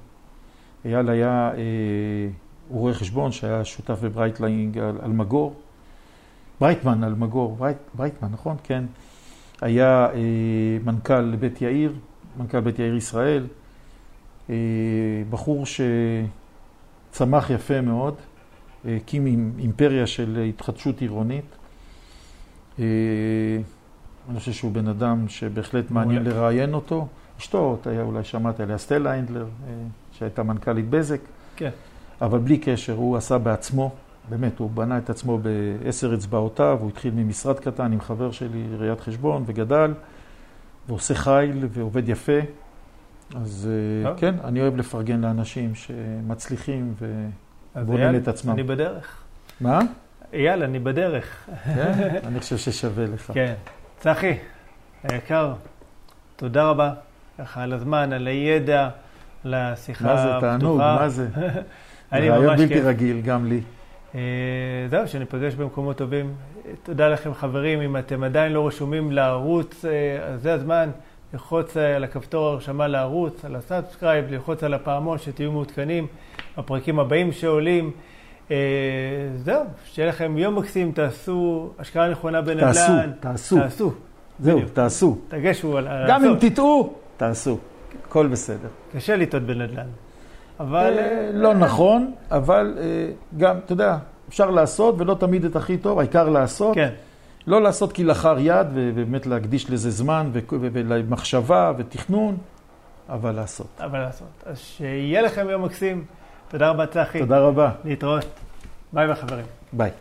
אייל היה, אה, רואה חשבון שהיה שותף בברייטלינג אלמגור. ברייטמן אלמגור, ברייט, ברייטמן, נכון? כן. היה אה, מנכ"ל בית יאיר, מנכ"ל בית יאיר ישראל, אה, בחור שצמח יפה מאוד, אה, הקים אימפריה של התחדשות עירונית. אה, אני חושב שהוא בן אדם שבהחלט מעניין. לראיין אותו. אשתו, אתה אולי שמעת עליה, סטלה אינדלר, אה, שהייתה מנכ"לית בזק. כן. אבל בלי קשר, הוא עשה בעצמו, באמת, הוא בנה את עצמו בעשר אצבעותיו, הוא התחיל ממשרד קטן עם חבר שלי, ראיית חשבון, וגדל, ועושה חיל ועובד יפה. אז אה. כן, אני אוהב לפרגן לאנשים שמצליחים ו... בונים את עצמם. אני בדרך. מה? אייל, אני בדרך. כן? אני חושב ששווה לך. כן. צחי, היקר, תודה רבה. ככה על הזמן, על הידע, על השיחה מה זה, הפתוחה. תענוג, מה זה? אני רעיון ממש בלתי כיף. רגיל, גם לי. אה, זהו, שניפגש במקומות טובים. תודה לכם חברים, אם אתם עדיין לא רשומים לערוץ, אה, אז זה הזמן ללחוץ על הכפתור הרשמה לערוץ, על ה subscribe, ללחוץ על הפעמון שתהיו מעודכנים בפרקים הבאים שעולים. אה, זהו, שיהיה לכם יום מקסים, תעשו השקעה נכונה בנדל"ן. תעשו, תעשו. תעשו, זהו. תעשו. תגשו על גם אם לעשות. תטעו, תעשו. הכל בסדר. קשה לטעות בנדל"ן. אבל... אה, לא נכון, אבל אה, גם, אתה יודע, אפשר לעשות ולא תמיד את הכי טוב, העיקר לעשות. כן, לא לעשות כלאחר יד ובאמת להקדיש לזה זמן ולמחשבה ותכנון, אבל לעשות. אבל לעשות. אז שיהיה לכם יום מקסים. תודה רבה, צחי. תודה רבה. להתראות. ביי ביי חברים. ביי.